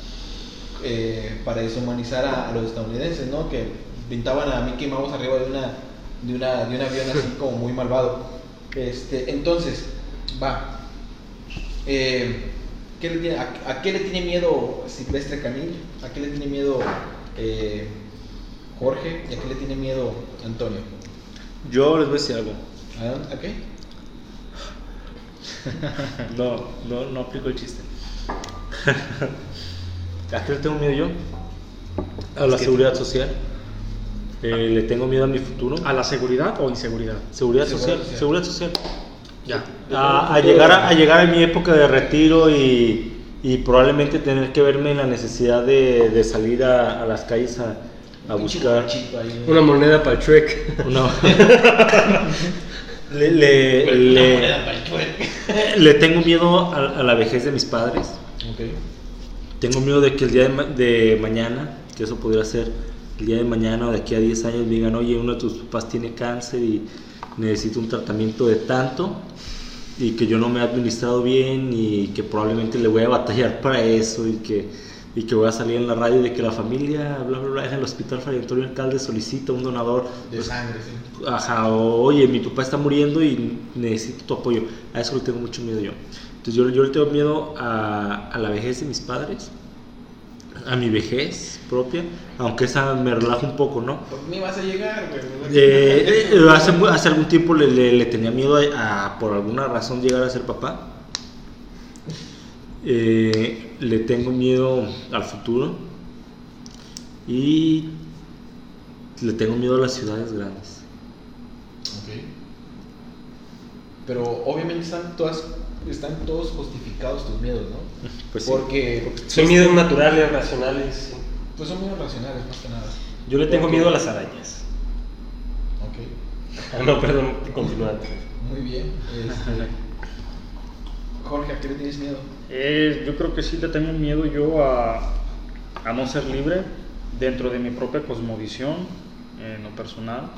eh, para deshumanizar a, a los estadounidenses, ¿no? Que pintaban a Mickey Mouse arriba de una de una de un avión así como muy malvado. Este, entonces, va. Eh, ¿qué le tiene- a, a qué le tiene miedo Silvestre Camil? ¿A qué le tiene miedo eh, Jorge? ¿Y a qué le tiene miedo Antonio? Yo les voy a decir algo. ¿A, qué? No, no, no aplico el chiste. ¿A qué le tengo miedo yo? A la seguridad social. Eh, le tengo miedo a mi futuro. ¿A la seguridad o inseguridad? Seguridad Seguridad social. social. Seguridad social. Ya. A, a llegar a, a llegar a mi época de retiro y, y probablemente tener que verme en la necesidad de, de salir a, a las calles a, a buscar ¿no? Una moneda para el Shrek. una... le, le, le, le tengo miedo a, a la vejez de mis padres. Ok. Tengo miedo de que el día de, ma- de mañana, que eso podría ser el día de mañana o de aquí a 10 años, me digan, oye, uno de tus papás tiene cáncer y necesita un tratamiento de tanto y que yo no me he administrado bien y que probablemente le voy a batallar para eso y que, y que voy a salir en la radio de que la familia, bla, bla, bla, en el hospital Fray Antonio Alcalde solicita un donador. De Pues, sangre, sí. Ajá, oye, mi papá está muriendo y necesito tu apoyo. A eso le tengo mucho miedo yo. Entonces yo, yo le tengo miedo a, a la vejez de mis padres, a mi vejez propia, aunque esa me relaja un poco, ¿no? Por mí vas a llegar, güey. Eh, eh, hace, hace algún tiempo le, le- le tenía miedo a, a, por alguna razón, llegar a ser papá. Eh, le tengo miedo al futuro y le tengo miedo a las ciudades grandes. Ok. Pero obviamente están todas están todos justificados tus miedos, ¿no? Pues sí. Porque Son miedos naturales, racionales. sí. pues son miedos racionales más que nada. Yo le tengo Porque- miedo a las arañas. Ok. Ah, no, perdón, continúa. Muy bien. Este, Jorge, ¿a qué le tienes miedo? Eh, yo creo que sí le tengo miedo yo a, a no ser libre dentro de mi propia cosmovisión, en lo personal.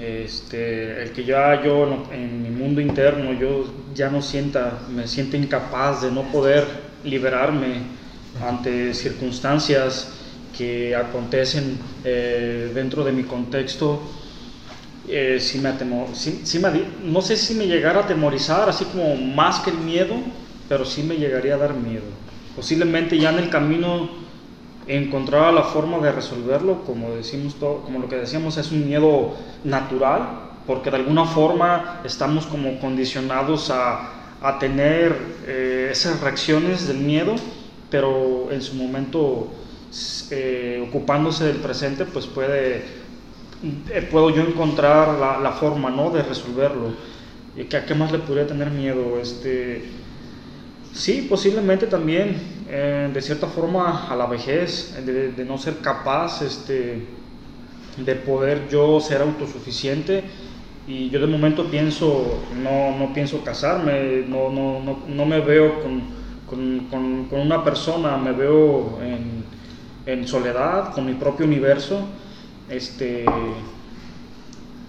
Este, el que ya yo no- en mi mundo interno yo ya no sienta, me siento incapaz de no poder liberarme ante circunstancias que acontecen eh, dentro de mi contexto, eh, sí me atemo- sí- sí me no sé si me llegara a atemorizar, así como más que el miedo, pero sí me llegaría a dar miedo. Posiblemente ya en el camino encontrara la forma de resolverlo, como decimos todo, como lo que decíamos es un miedo natural, porque de alguna forma estamos como condicionados a, a tener eh, esas reacciones del miedo, pero en su momento eh, ocupándose del presente, pues puede eh, puedo yo encontrar la, la forma ¿no? de resolverlo. ¿Y ¿A qué más le podría tener miedo? Este, sí, posiblemente también, eh, de cierta forma, a la vejez, de, no ser capaz este, de poder yo ser autosuficiente. Y yo de momento pienso, no, no pienso casarme, no, no, no, me veo con, con, con- una persona, me veo en, en soledad, con mi propio universo este,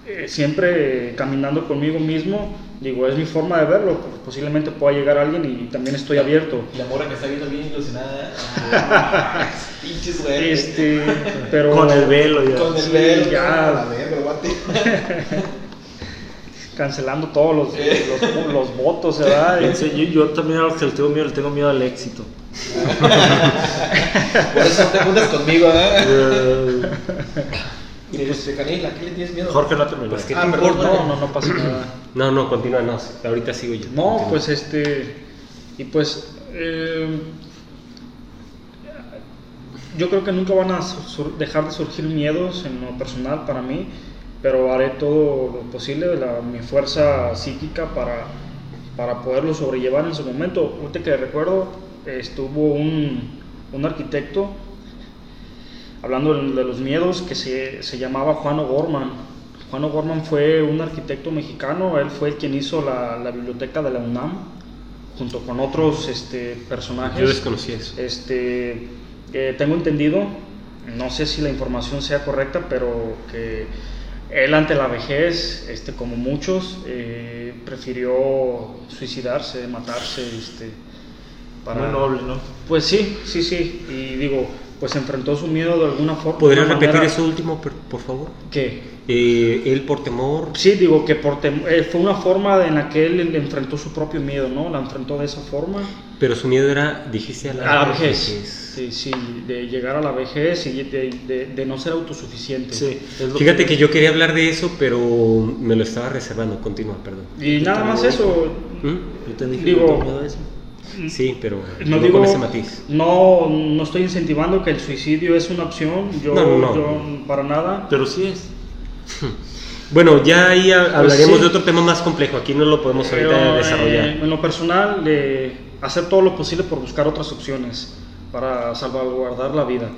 eh, siempre caminando conmigo mismo, digo, es mi forma de verlo, posiblemente pueda llegar alguien y también estoy abierto. Y la morra que está viendo bien ilusionada. Ah, Pinches güey. Este, pero Con el velo ya. Con el Sí, velo. ya. Cancelando todos los, los, los votos, ¿verdad? Yo, yo también a lo que le tengo miedo, le tengo miedo al éxito. Por eso no te juntas conmigo, ¿eh? Eh, Y pues, Canil, ¿a qué le tienes miedo? Jorge no terminó. Pues, ¿qué Ah, te perdón, importa? no, no, no pasa nada. No, no, continúa, no, ahorita sigo yo. No, Continúa. pues este, y pues eh, yo creo que nunca van a sur- dejar de surgir miedos en lo personal para mí, pero haré todo lo posible, la- mi fuerza psíquica para, para poderlo sobrellevar en su momento. Ahorita que recuerdo, estuvo un, un arquitecto hablando de los miedos que se, se llamaba Juan O'Gorman. Juan O'Gorman fue un arquitecto mexicano, él fue el quien hizo la, la biblioteca de la UNAM, junto con otros este, personajes. Yo desconocía eso. Este, eh, tengo entendido, no sé si la información sea correcta, pero que él ante la vejez, este, como muchos, eh, prefirió suicidarse, matarse, este, Muy noble, ¿no? Pues sí, sí, sí, y digo, pues enfrentó su miedo de alguna forma. ¿Podrías repetir manera eso último, por, por favor? Que, Eh, él por temor. sí, digo que por tem- eh, fue una forma en la que él enfrentó su propio miedo, ¿no? La enfrentó de esa forma. Pero su miedo era, dijiste, a la, A la vejez. Sí, sí, de llegar a la vejez y de, de- de no ser autosuficiente. Sí. Fíjate que yo quería hablar de eso, pero me lo estaba reservando. Continúa, perdón. Y nada más eso. ¿Mm? Yo te dije Digo- que tengo miedo a eso. Sí, pero No, digo, con ese matiz. no, no estoy incentivando que el suicidio es una opción, yo, No, no, no. yo para nada. Pero sí es. Bueno, ya ahí ha- hablaríamos Pues sí. de otro tema más complejo. Aquí no lo podemos ahorita Pero, desarrollar. eh, en lo personal, eh, hacer todo lo posible por buscar otras opciones para salvaguardar la vida.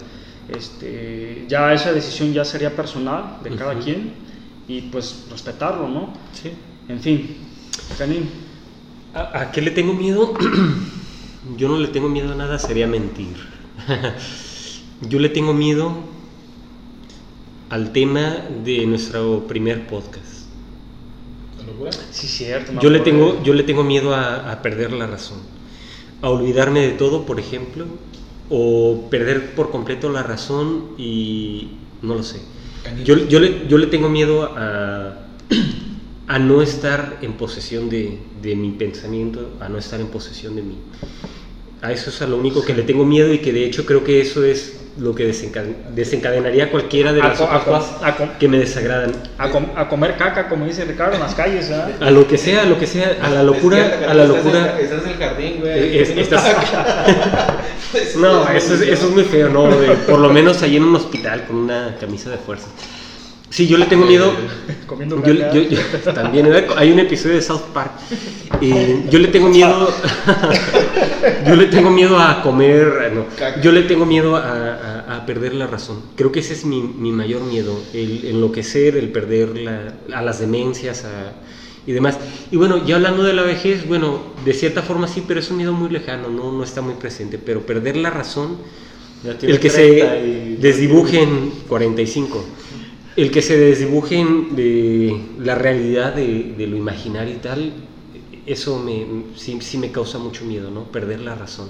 Este, ya esa decisión ya sería personal de cada Ujú. quien y pues respetarlo, ¿no? Sí. En fin, Canín. ¿A, a qué le tengo miedo? Yo no le tengo miedo a nada, sería mentir. Yo le tengo miedo al tema de nuestro primer podcast. Sí, cierto. Yo le tengo, yo le tengo miedo a, a perder la razón, a olvidarme de todo, por ejemplo, o perder por completo la razón y no lo sé. Yo, yo, le, yo le tengo miedo a, a no estar en posesión de, de mi pensamiento, a no estar en posesión de mí. A eso es a lo único que le tengo miedo y que de hecho creo que eso es lo que desencaden- desencadenaría cualquiera de A las a cosas a que me desagradan. A, com- a comer caca, como dice Ricardo, en las calles, ¿verdad? A lo que sea, a lo que sea, a la locura, a la locura. Estás en el jardín, güey. Eh, es- estás- Es- No, eso es, eso es muy feo, ¿no? De- por lo menos ahí en un hospital con una camisa de fuerza. Sí, yo le tengo miedo. Comiendo Yo, yo- yo- también hay un episodio de South Park. Eh, yo le tengo miedo. yo le tengo miedo a comer. no, yo le tengo miedo a, a- a perder la razón. Creo que ese es mi, mi mayor miedo: el enloquecer, el perder la- a las demencias a- y demás. Y bueno, ya hablando de la vejez, bueno, de cierta forma sí, pero es un miedo muy lejano, no, no está muy presente. Pero perder la razón el que 30 se y- desdibujen 45 el que se desdibujen de la realidad de, lo imaginario y tal eso me sí, sí me causa mucho miedo no perder la razón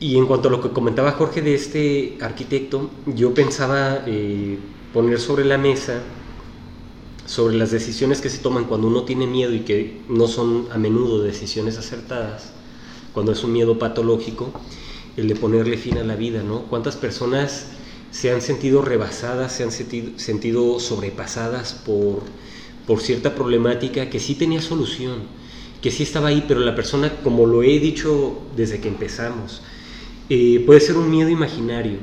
Y en cuanto a lo que comentaba Jorge de este arquitecto, yo pensaba eh, poner sobre la mesa sobre las decisiones que se toman cuando uno tiene miedo y que no son a menudo decisiones acertadas, cuando es un miedo patológico, el de ponerle fin a la vida, ¿no? ¿Cuántas personas se han sentido rebasadas, se han sentido, sentido sobrepasadas por, por cierta problemática que sí tenía solución, que sí estaba ahí, pero la persona, como lo he dicho desde que empezamos, eh, puede ser un miedo imaginario,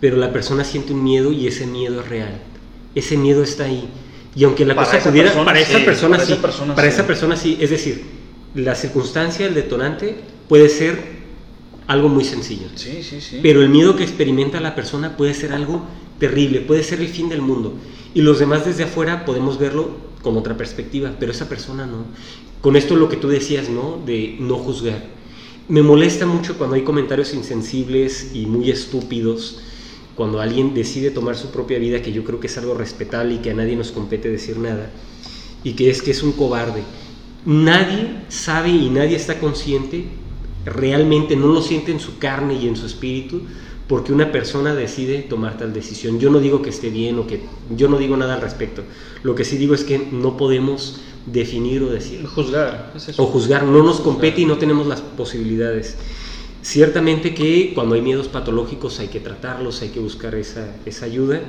pero la persona siente un miedo y ese miedo es real. Ese miedo está ahí. Y aunque la Para cosa pudiera, persona, para esa persona para sí, esa persona para sí. esa persona sí, es decir, la circunstancia, el detonante puede ser algo muy sencillo. Sí, sí, sí. Pero el miedo que experimenta la persona puede ser algo terrible, puede ser el fin del mundo. Y los demás desde afuera podemos verlo con otra perspectiva, pero esa persona no. Con esto lo que tú decías, ¿no? De no juzgar. Me molesta mucho cuando hay comentarios insensibles y muy estúpidos, cuando alguien decide tomar su propia vida, que yo creo que es algo respetable y que a nadie nos compete decir nada, y que es que es un cobarde. Nadie sabe y nadie está consciente, realmente no lo siente en su carne y en su espíritu, porque una persona decide tomar tal decisión. Yo no digo que esté bien o que yo no digo nada al respecto. Lo que sí digo es que no podemos definir o decir Juzgar, es eso. o juzgar, no nos compete y no tenemos las posibilidades. Ciertamente que cuando hay miedos patológicos hay que tratarlos, hay que buscar esa, esa ayuda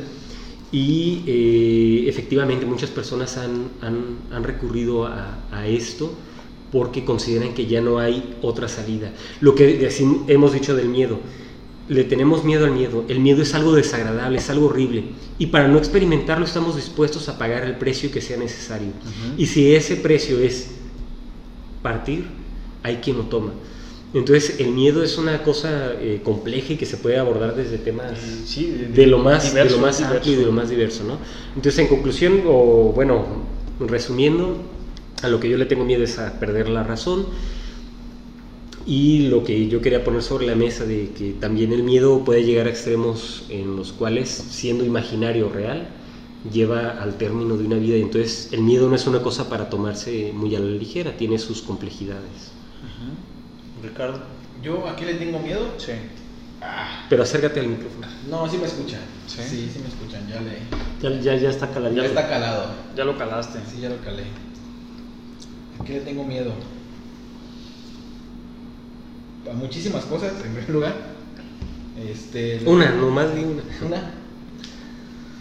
y eh, efectivamente muchas personas han, han- han recurrido a, a esto porque consideran que ya no hay otra salida. Lo que hemos dicho del miedo, le tenemos miedo al miedo, el miedo es algo desagradable, es algo horrible y para no experimentarlo estamos dispuestos a pagar el precio que sea necesario. Y si ese precio es partir, hay quien lo toma. Entonces el miedo es una cosa eh, compleja y que se puede abordar desde temas Eh, sí, de- de lo más, diverso, de lo más amplio y de lo más diverso. ¿no? Entonces en conclusión, o bueno, resumiendo, a lo que yo le tengo miedo es a perder la razón. Y lo que yo quería poner sobre la mesa de que también el miedo puede llegar a extremos en los cuales, siendo imaginario o real, lleva al término de una vida. Y entonces el miedo no es una cosa para tomarse muy a la ligera, tiene sus complejidades. Ricardo. Yo aquí le tengo miedo. Sí. Pero acércate al micrófono. No, sí me escuchan. ¿Sí? Sí, sí, me escuchan. Ya le. Ya, ya, ya está caladito. Ya está calado. Ya lo calaste. Sí, ya lo calé. ¿A qué le tengo miedo? A muchísimas cosas, en primer lugar. Este, Una, no más de una. Una.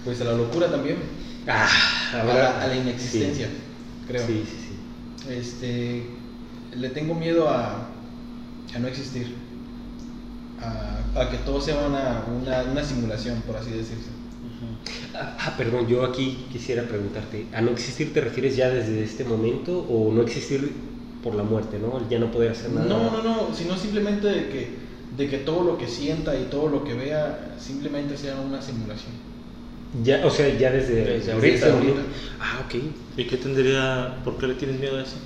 Pues a la locura también. Ah, A la, a la inexistencia, sí. creo. Sí, sí, sí. Este, le tengo miedo a, a no existir. A, a que todo sea una, una, una simulación, por así decirse. Ah, ah, perdón, yo aquí quisiera preguntarte, ¿a no existir te refieres ya desde este momento o no existir por la muerte, ¿no? Ya no poder hacer nada. No, no, no, sino simplemente de que, de que todo lo que sienta y todo lo que vea simplemente sea una simulación. Ya, o sea, ya desde, Desde ahorita. Desde ahorita. Ah, ok. ¿Y qué tendría, por qué le tienes miedo a eso?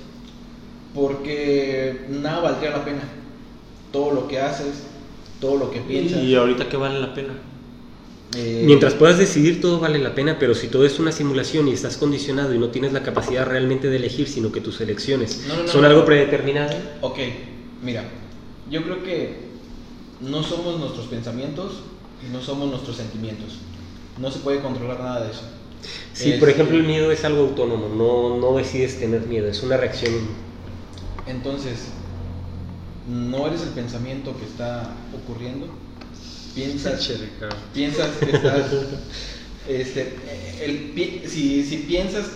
Porque nada valdría la pena. Todo lo que haces, todo lo que piensas. ¿Y ahorita qué vale la pena? Eh, Mientras puedas decidir, todo vale la pena, pero si todo es una simulación y estás condicionado y no tienes la capacidad realmente de elegir, sino que tus elecciones No, no, no, son algo predeterminado, Ok, mira, yo creo que no somos nuestros pensamientos y no somos nuestros sentimientos. No se puede controlar nada de eso. si por Este, ejemplo el miedo es algo autónomo, no, no decides tener miedo, es una reacción. Entonces, no eres el pensamiento que está ocurriendo. Piensas, piensas que estás. este, el si, si piensas,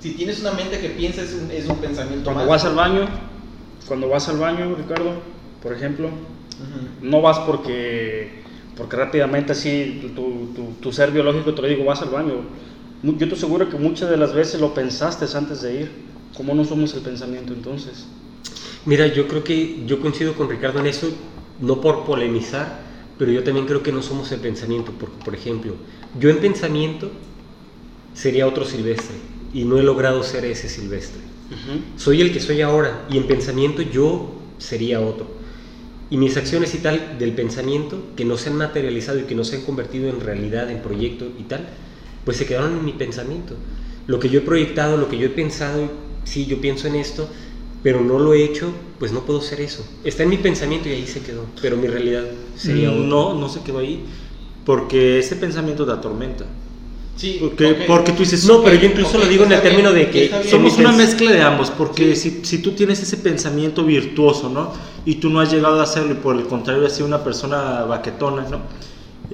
si tienes una mente que piensa, es un, es un pensamiento Cuando vas al baño, cuando vas al baño, Ricardo, por ejemplo, no vas porque, porque rápidamente así tu, tu, tu ser biológico te lo digo, vas al baño. Yo te aseguro que muchas de las veces lo pensaste antes de ir. ¿Cómo no somos el pensamiento entonces? Mira, yo creo que yo coincido con Ricardo en eso, no por polemizar, pero yo también creo que no somos el pensamiento, porque por ejemplo, yo en pensamiento sería otro silvestre y no he logrado ser ese silvestre. Soy el que soy ahora y en pensamiento yo sería otro. Y mis acciones y tal del pensamiento que no se han materializado y que no se han convertido en realidad, en proyecto y tal, pues se quedaron en mi pensamiento. Lo que yo he proyectado, lo que yo he pensado, sí, yo pienso en esto, pero no lo he hecho, pues no puedo ser eso. Está en mi pensamiento y ahí se quedó, pero mi realidad sería Mm, no, no se quedó ahí, porque ese pensamiento te atormenta. Sí, Porque, ok. porque tú dices, No, pero yo incluso lo digo en el término bien, de que. Somos una mezcla de ambos, porque si, si tú tienes ese pensamiento virtuoso, ¿no? Y tú no has llegado a hacerlo y por el contrario has sido una persona baquetona, ¿no?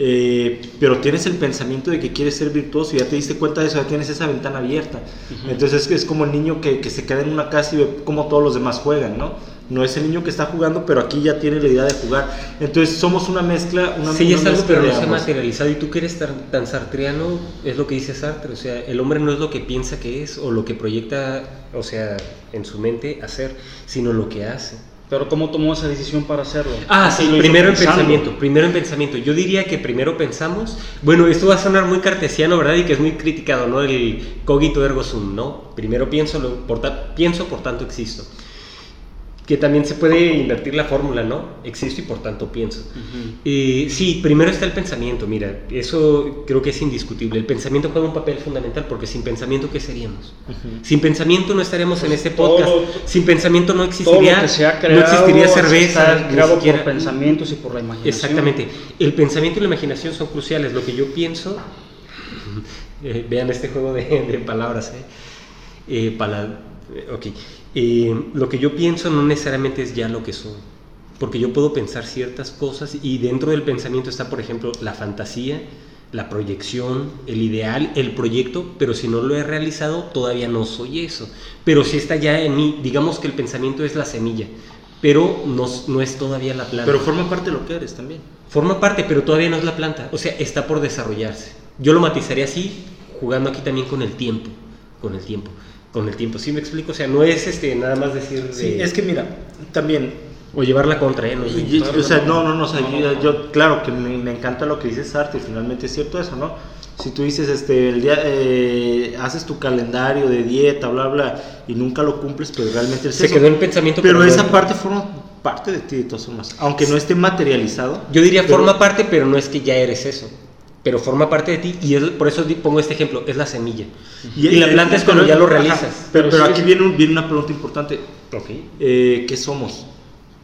Eh, pero tienes el pensamiento de que quieres ser virtuoso y ya te diste cuenta de eso, ya tienes esa ventana abierta. Entonces es, es como el niño que, que se queda en una casa y ve cómo todos los demás juegan, ¿no? No es el niño que está jugando, pero aquí ya tiene la idea de jugar. Entonces somos una mezcla, una, Sí, una es algo, pero no se ha materializado. Y tú que eres tan, tan sartreano, es lo que dice Sartre. O sea, el hombre no es lo que piensa que es o lo que proyecta, o sea, en su mente hacer, sino lo que hace. Pero ¿cómo tomó esa decisión para hacerlo? Ah, ¿Sí primero en pensamiento, primero en pensamiento. Yo diría que primero pensamos, bueno, esto va a sonar muy cartesiano, ¿verdad? Y que es muy criticado, ¿no? El cogito ergo sum, ¿no? Primero pienso, por pienso, por tanto existo. Que también se puede invertir la fórmula, ¿no? Existo y por tanto pienso. Eh, sí, primero está el pensamiento, mira, eso creo que es indiscutible. El pensamiento juega un papel fundamental porque sin pensamiento, ¿qué seríamos? Sin pensamiento no estaríamos en este todo podcast. sin pensamiento no existiría, no existiría cerveza, ni siquiera- por pensamientos y por la imaginación. Exactamente. El pensamiento y la imaginación son cruciales. Lo que yo pienso, eh, vean este juego de, de palabras, ¿eh? Eh, eh, ok. Eh, lo que yo pienso no necesariamente es ya lo que soy. Porque yo puedo pensar ciertas cosas y dentro del pensamiento está, por ejemplo, la fantasía, la proyección, el ideal, el proyecto, pero si no lo he realizado, todavía no soy eso. Pero si está ya en mí, digamos que el pensamiento es la semilla, pero no, no es todavía la planta. Pero forma parte de lo que eres también. Forma parte, pero todavía no es la planta. O sea, está por desarrollarse. Yo lo matizaría así, jugando aquí también con el tiempo. Con el tiempo. Con el tiempo. ¿Sí me explico? O sea, no es este nada más decir de- Sí, es que mira, también o llevar la contra, ¿eh? No, Y- o sea, no, no, no, o sea, yo, yo- claro que me, me encanta lo que dices arte, finalmente es cierto eso, ¿no? Si tú dices, este, el día, eh, haces tu calendario de dieta, bla, bla, y nunca lo cumples, pero realmente es Se eso. quedó en pensamiento. Pero no esa parte forma parte de ti de todas formas, aunque no esté materializado. Yo diría pero- forma parte, pero no es que ya eres eso. Pero forma parte de ti y es, por eso pongo este ejemplo, es la semilla. Y, la planta es cuando ya lo ajá, realizas. pero, Pero pero sí aquí es- viene, un- viene una pregunta importante. Ok. Eh, ¿Qué somos?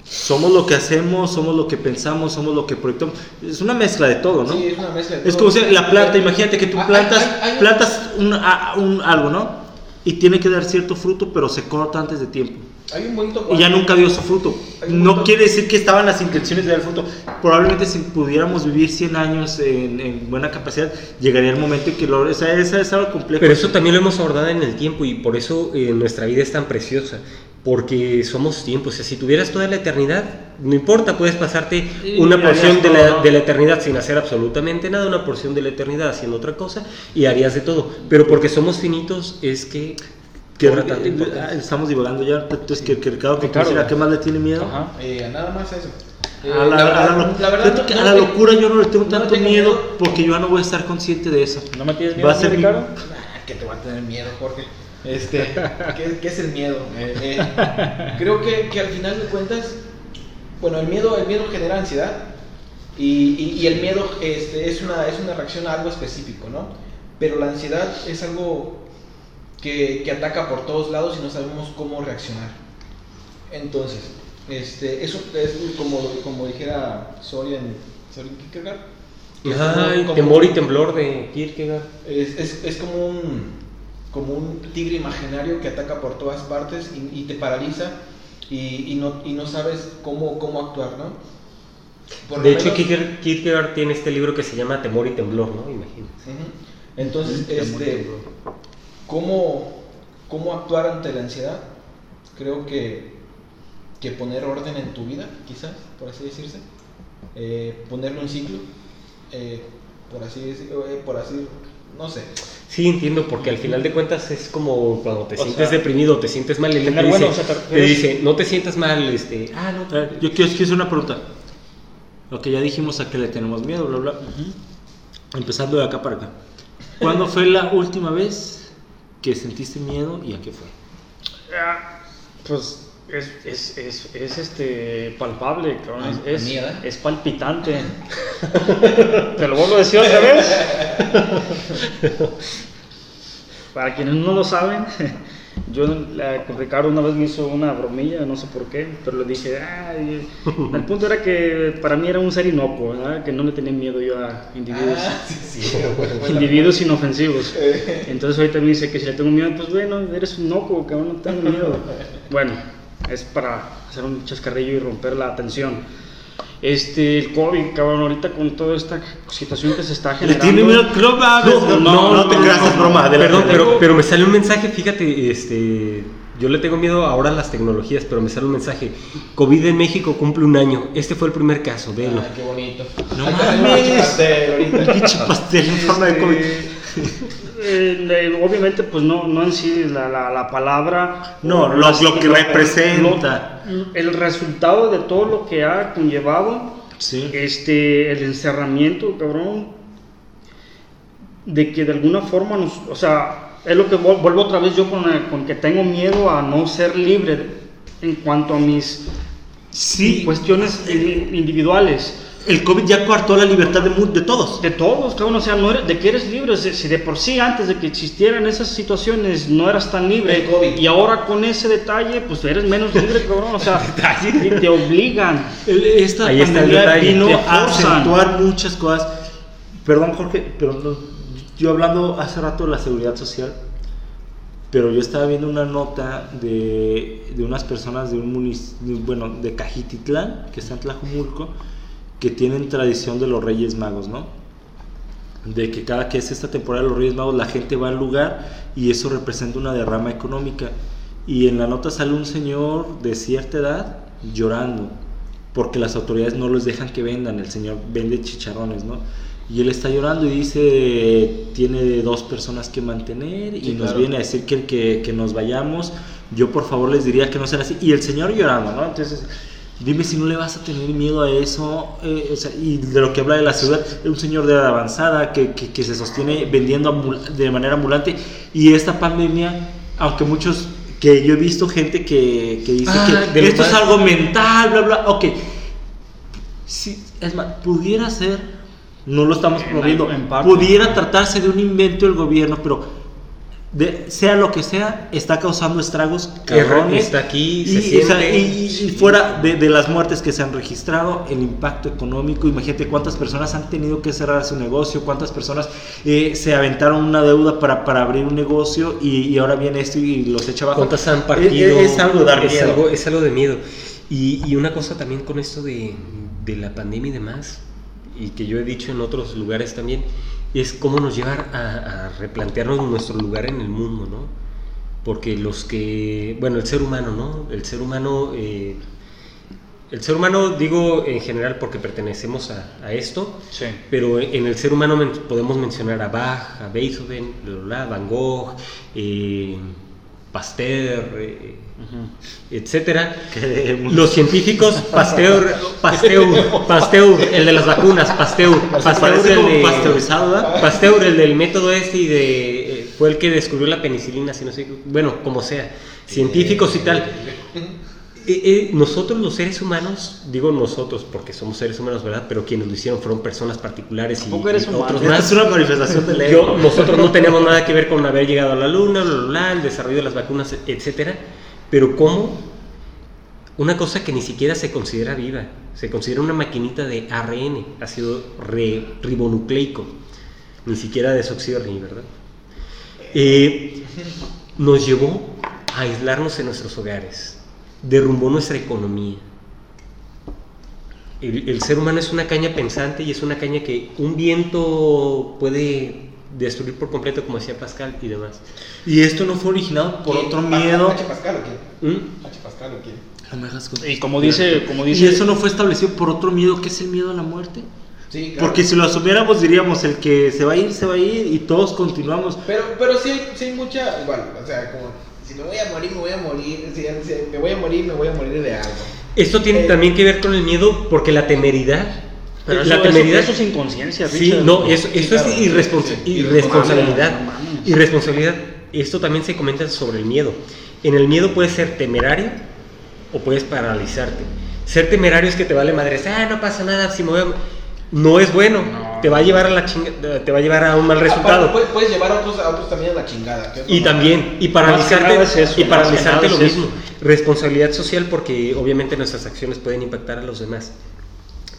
Somos lo que hacemos, somos lo que pensamos, somos lo que proyectamos. Es una mezcla de todo, ¿no? Sí, es una mezcla de Es todo. como si la planta, imagínate que tú Hay- plantas, hay- hay- plantas un, a- un- algo, ¿no? Y tiene que dar cierto fruto, pero se corta antes de tiempo. Hay un bonito Y ya nunca dio su fruto. No quiere decir que estaban las intenciones de dar fruto. Probablemente si pudiéramos vivir 100 años en, en buena capacidad, llegaría el momento en que lo... O sea, esa es algo complejo. Pero eso también lo hemos abordado en el tiempo y por eso eh, nuestra vida es tan preciosa. Porque somos tiempo. O sea, si tuvieras toda la eternidad, no importa, puedes pasarte una porción de la, de la eternidad sin hacer absolutamente nada, una porción de la eternidad haciendo otra cosa y harías de todo. Pero porque somos finitos es que Que, ah, estamos divagando ya. Entonces, que, que Ricardo, que. ¿a qué más le tiene miedo? Ajá. Eh, nada más eso. Eh, A la, a la la verdad, no- a la locura yo no le tengo no tanto tengo miedo, miedo. porque yo ya no voy a estar consciente de eso. ¿No me tienes Va miedo, a ser mi- Ricardo? Ah, que te va a tener miedo, Jorge. Este, ¿qué, qué es el miedo? Eh, eh, creo que, que al final de cuentas, bueno, el miedo, el miedo genera ansiedad y, y- y el miedo este, es, una, es una reacción a algo específico, ¿no? Pero la ansiedad es algo que, que ataca por todos lados y no sabemos cómo reaccionar. Entonces, este, eso es como, como dijera Soren, Soren Kierkegaard. que es como- Ay, como- temor y temblor de Kierkegaard. es, es, es como un como un tigre imaginario que ataca por todas partes y, y te paraliza y, y no, y no sabes cómo, cómo actuar, ¿no? Por De hecho, menos- Kierkegaard, Kierkegaard tiene este libro que se llama Temor y temblor, ¿no? Imagínate. Ujú. Entonces, Temor y este, temblor. ¿Cómo, ¿cómo actuar ante la ansiedad? Creo que, que poner orden en tu vida, quizás, por así decirse. Eh, ponerlo en ciclo, eh, por así decirlo, eh, por así, no sé. Sí, entiendo, porque al final de cuentas es como cuando te O sientes sea, deprimido, te sientes mal, él te dice, bueno, o sea, te te refieres- dice, no te sientas mal, este, ah, no, yo quiero, quiero hacer una pregunta. Lo que ya dijimos a que le tenemos miedo, bla, bla. Empezando de acá para acá. ¿Cuándo fue la última vez que sentiste miedo y a qué fue? Ah, Pues es, es, es, es, este palpable, cabrón, Ah, es, mía, ¿eh? es palpitante. Te lo vuelvo a decir otra vez. Para quienes no lo saben, Yo la- Ricardo una vez me hizo una bromilla, no sé por qué, pero le dije, ay, el punto era que para mí era un ser inocuo, ¿verdad? que no le tenía miedo yo a individuos, Ah, sí, sí, bueno, bueno. individuos inofensivos. Entonces ahorita me dice que si le tengo miedo, pues bueno, eres un inocuo, que no tengo miedo. Bueno, es para hacer un chascarrillo y romper la tensión. Este, el COVID, cabrón, ahorita con toda esta situación que se está Le generando. tiene miedo, no no, no, no te creas, es broma. adelante. Perdón, pero, pero me sale un mensaje, fíjate, este, yo le tengo miedo ahora a las tecnologías, pero me sale un mensaje. COVID en México cumple un año. Este fue el primer caso, velo. Ay, qué bonito. No mames. un pastel ahorita. El pinche pastel en forma de COVID. Eh, eh, obviamente, pues no, no en sí la, la, la palabra. No, lo- las- lo que representa. lo- el resultado de todo lo que ha conllevado, Sí. este, el encerramiento, cabrón, de que de alguna forma nos. O sea, es lo que vuelvo otra vez yo con, el- con que tengo miedo a no ser libre en cuanto a mis Sí, cuestiones in- individuales. El COVID ya coartó la libertad de, de todos. De todos, cabrón, o sea, no eres- de que eres libre, si de por sí antes de que existieran esas situaciones no eras tan libre, El COVID. y ahora con ese detalle, pues eres menos libre, cabrón, o sea, y te obligan. Esta Ahí está el detalle. vino a acentuar muchas cosas. Perdón, Jorge, pero no- yo hablando hace rato de la seguridad social, pero yo estaba viendo una nota de, de unas personas de un municipio, bueno, de Cajititlán, que está en Tlajumulco, que tienen tradición de los Reyes Magos, ¿no? De que cada que es esta temporada de los Reyes Magos, la gente va al lugar y eso representa una derrama económica. Y en la nota sale un señor de cierta edad llorando porque las autoridades no los dejan que vendan. El señor vende chicharrones, ¿no? Y él está llorando y dice, tiene dos personas que mantener y Sí, nos claro. viene a decir que, que, que nos vayamos. Yo por favor les diría que no sea así. Y el señor llorando, ¿no? Entonces, dime si no le vas a tener miedo a eso. eh, o sea, y de lo que habla de la ciudad, un señor de edad avanzada que, que, que se sostiene vendiendo de manera ambulante. Y esta pandemia, aunque muchos, que yo he visto gente que, que dice Ah, que esto es algo mental, bla, bla. Ok, Sí, es más, pudiera ser, no lo estamos En- promoviendo, pudiera tratarse de un invento del gobierno, pero de- sea lo que sea, está causando estragos cabrones. Está aquí, y, se o sea, siente. y- y fuera de, de las muertes que se han registrado, el impacto económico, imagínate cuántas personas han tenido que cerrar su negocio, cuántas personas eh, se aventaron una deuda para, para abrir un negocio y, y ahora viene esto y los echa abajo. ¿Cuántas han Es- partido? Es, es algo de es miedo. algo, es algo de miedo. Y, y una cosa también con esto de, de la pandemia y demás, y que yo he dicho en otros lugares también, es cómo nos llevar a, a replantearnos nuestro lugar en el mundo, ¿no? Porque los que, bueno, el ser humano, ¿no? El ser humano, eh, el ser humano digo en general porque pertenecemos a, a esto, Sí. pero en el ser humano men- podemos mencionar a Bach, a Beethoven, bla, Van Gogh, eh, Pasteur, eh, etcétera. Los científicos, Pasteur, Pasteur, Pasteur, el de las vacunas, Pasteur, Pasteur, el de. Pasteur, el del método este y de, eh, fue el que descubrió la penicilina, si no sé, bueno, como sea, científicos y tal. Eh, eh, nosotros los seres humanos, digo nosotros porque somos seres humanos, ¿verdad? Pero quienes lo hicieron fueron personas particulares y, otros más. es una manifestación del Yo- nosotros no tenemos nada que ver con haber llegado a la luna, bla, bla, bla, el desarrollo de las vacunas, etcétera. Pero cómo una cosa que ni siquiera se considera viva, se considera una maquinita de ARN, ácido re- ribonucleico, ni siquiera desoxirri, ¿verdad? Eh, nos llevó a aislarnos en nuestros hogares, derrumbó nuestra economía. El, el ser humano es una caña pensante y es una caña que un viento puede destruir por completo, como decía Pascal y demás. Y esto no fue originado por ¿Quién? otro miedo. H. Pascal o quién? ¿Mm? H. Pascal o quién? No me hagas cosas. Y como dice, como Y dice, eso no fue establecido por otro miedo, que es el miedo a la muerte. Sí, claro. Porque si lo asumiéramos diríamos, el que se va a ir, se va a ir y todos continuamos. Pero, pero sí, hay- sí hay mucha, igual, o sea, como, si me voy a morir, me voy a morir, si, si me voy a morir, me voy a morir de algo. Esto tiene Eh, también que ver con el miedo porque la temeridad. pero eso, la temeridad. eso es inconsciencia, Sí, Richard. no, eso, eso claro, es sí, irresponsa- sí, irresponsabilidad. no mames. Irresponsabilidad. Esto también se comenta sobre el miedo. En el miedo puedes ser temerario o puedes paralizarte. Ser temerario es que te vale madre. Ah, no pasa nada, si me voy a- No es bueno. No, te va a llevar a la chinga, te va a llevar a un mal resultado. Aparte, puedes, llevar a otros, a otros también a la chingada. que Y también, y paralizarte, es eso, y paralizarte lo es mismo. Responsabilidad social porque obviamente nuestras acciones pueden impactar a los demás.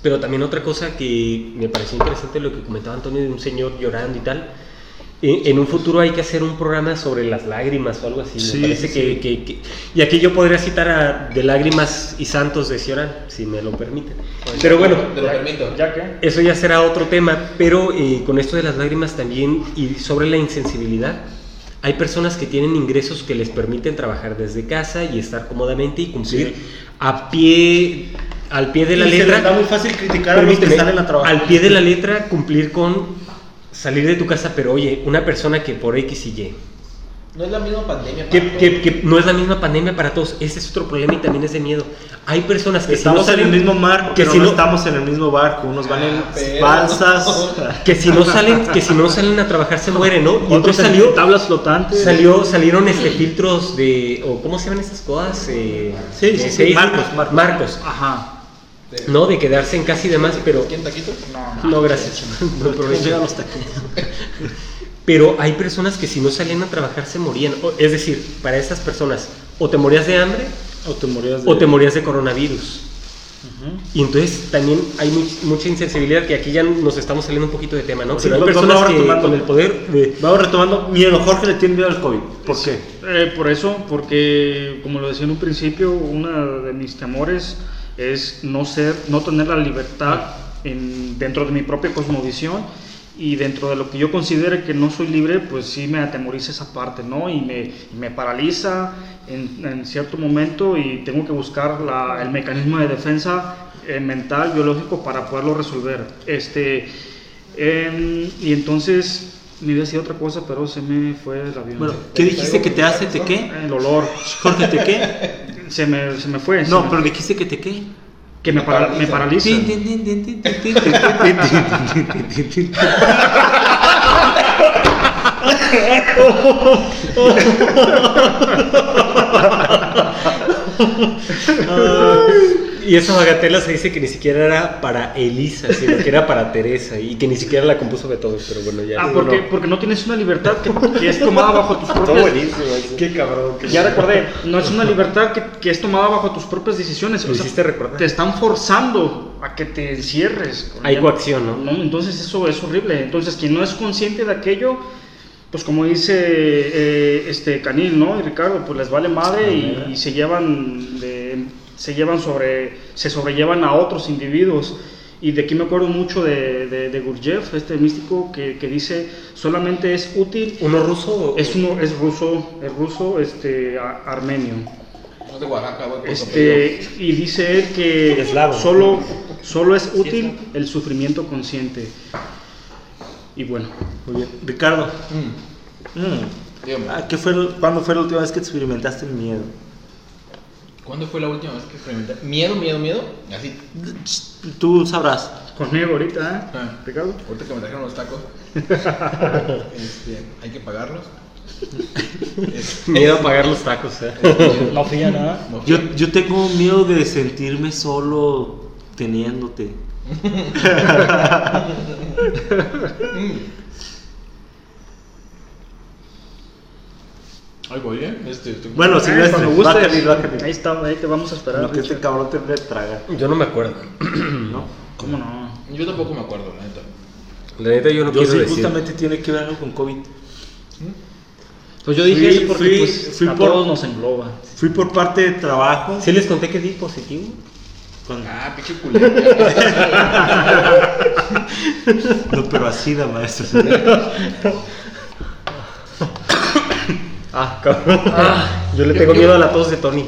Pero también otra cosa que me pareció interesante lo que comentaba Antonio de un señor llorando y tal. En un futuro hay que hacer un programa sobre las lágrimas o algo así. Sí, me parece sí, que, sí. que- que- Y aquí yo podría citar a De Lágrimas y Santos de Ciorán, si me lo permiten. Pero bueno, Te lo permito. ¿Ya qué? eso ya será otro tema, pero eh, con esto de las lágrimas también y sobre la insensibilidad, hay personas que tienen ingresos que les permiten trabajar desde casa y estar cómodamente y cumplir Sí. a pie, al pie de la Y se letra. les da muy fácil criticar a los que Permíteme, salen a trabajar. Al pie de la letra cumplir con salir de tu casa, pero oye, una persona que por X y Y, No es la misma pandemia. que, para que- todos. que no es la misma pandemia para todos, ese es otro problema y también es de miedo. Hay personas que Estamos si no en el salen, mismo mar, que pero si no, no- estamos en el mismo barco. Unos van en Ah, balsas, que si no salen, que si no salen a trabajar se mueren, ¿no? Y otros salió, tablas flotantes. salió, salieron este filtros de, o cómo se llaman estas cosas, Eh, Sí, sí, sí, seis- marcos, marcos. marcos, Ajá. No, de quedarse en casa y demás, pero ¿Quién taquito? No, no, gracias. No, llegan los taquillos. Pero hay personas que si no salían a trabajar se morían, O- es decir, para estas personas o te morías de hambre O te morías de... o te morías de coronavirus. Y entonces también hay much- mucha insensibilidad, que aquí ya nos estamos saliendo un poquito de tema, ¿no? Sí, Pero hay vamos personas que retomando. con el poder de... Vamos retomando. Miedo, Jorge le tiene miedo al COVID. ¿Por qué? Eh, por eso, porque como lo decía en un principio, uno de mis temores es no ser, no tener la libertad en- dentro de mi propia cosmovisión y dentro de lo que yo considere que no soy libre, pues sí me atemoriza esa parte, ¿no? Y me, me paraliza en, en cierto momento y tengo que buscar la- el mecanismo de defensa eh, mental, biológico para poderlo resolver. Este, em, y entonces me iba a decir otra cosa, pero se me fue el avión. Bueno, ¿qué dijiste que te hace? ¿Te qué? El olor. Jorge, ¿te qué? Se me, se me fue. No, me- pero dijiste que te qué. que me, para- me paraliza. y esa bagatela se dice que ni siquiera era para Elisa, sino que era para Teresa y que ni siquiera la compuso Beethoven, pero bueno, ya. Ah, porque, no. porque no tienes una libertad que, que es tomada bajo tus propias. buenísimo, qué cabrón. Ya cabrón. recordé, no es una libertad que, que, es tomada bajo tus propias decisiones. O sea, hiciste recordar. Te están forzando a que te encierres. Hay coacción, ¿no? ¿no? Entonces eso es horrible. Entonces, quien no es consciente de aquello pues como dice eh, este Canil, ¿no? Y Ricardo, pues les vale madre y, y se llevan de- se llevan sobre se sobrellevan a otros individuos. Y de aquí me acuerdo mucho de, de, de Gurdjieff, este místico que, que dice solamente es útil ¿Uno ruso? es uno es ruso, es ruso, este a- armenio. De Oaxaca, Este, y dice él que Eslavo. solo, solo es útil el sufrimiento consciente. Y bueno, Muy bien. Ricardo, mm, Mm, ah, ¿qué fue, ¿cuándo fue la última vez que experimentaste el miedo? ¿Cuándo fue la última vez que experimenté? ¿Miedo, miedo, miedo? Así. Tú sabrás. conmigo ahorita, ¿eh? Ah. Ricardo. Ahorita que me trajeron los tacos. este, hay que pagarlos. Este, Miedo a pagar los tacos, ¿eh? No fui a nada. no Yo, yo tengo miedo de sentirme solo teniéndote. Ay, voy, ¿eh? Este, estoy- Bueno, Eh, cuando a gustes. salir, va a salir. Ahí está, ahí te vamos a esperar. Lo que este cabrón tendría que tragar, Yo no me acuerdo. ¿no? ¿Cómo no? Yo tampoco me acuerdo, la neta. La neta yo no Yo quiero sí, decir. justamente tiene que ver algo con COVID. Pues yo dije Fui- eso porque fui- pues, fui a por- todos nos engloba. Fui por parte de trabajo. ¿Sí les conté que di positivo? con- Ah, pinche culero. No, pero así da maestro. Ah, cabrón. yo le tengo miedo a la tos de Tony.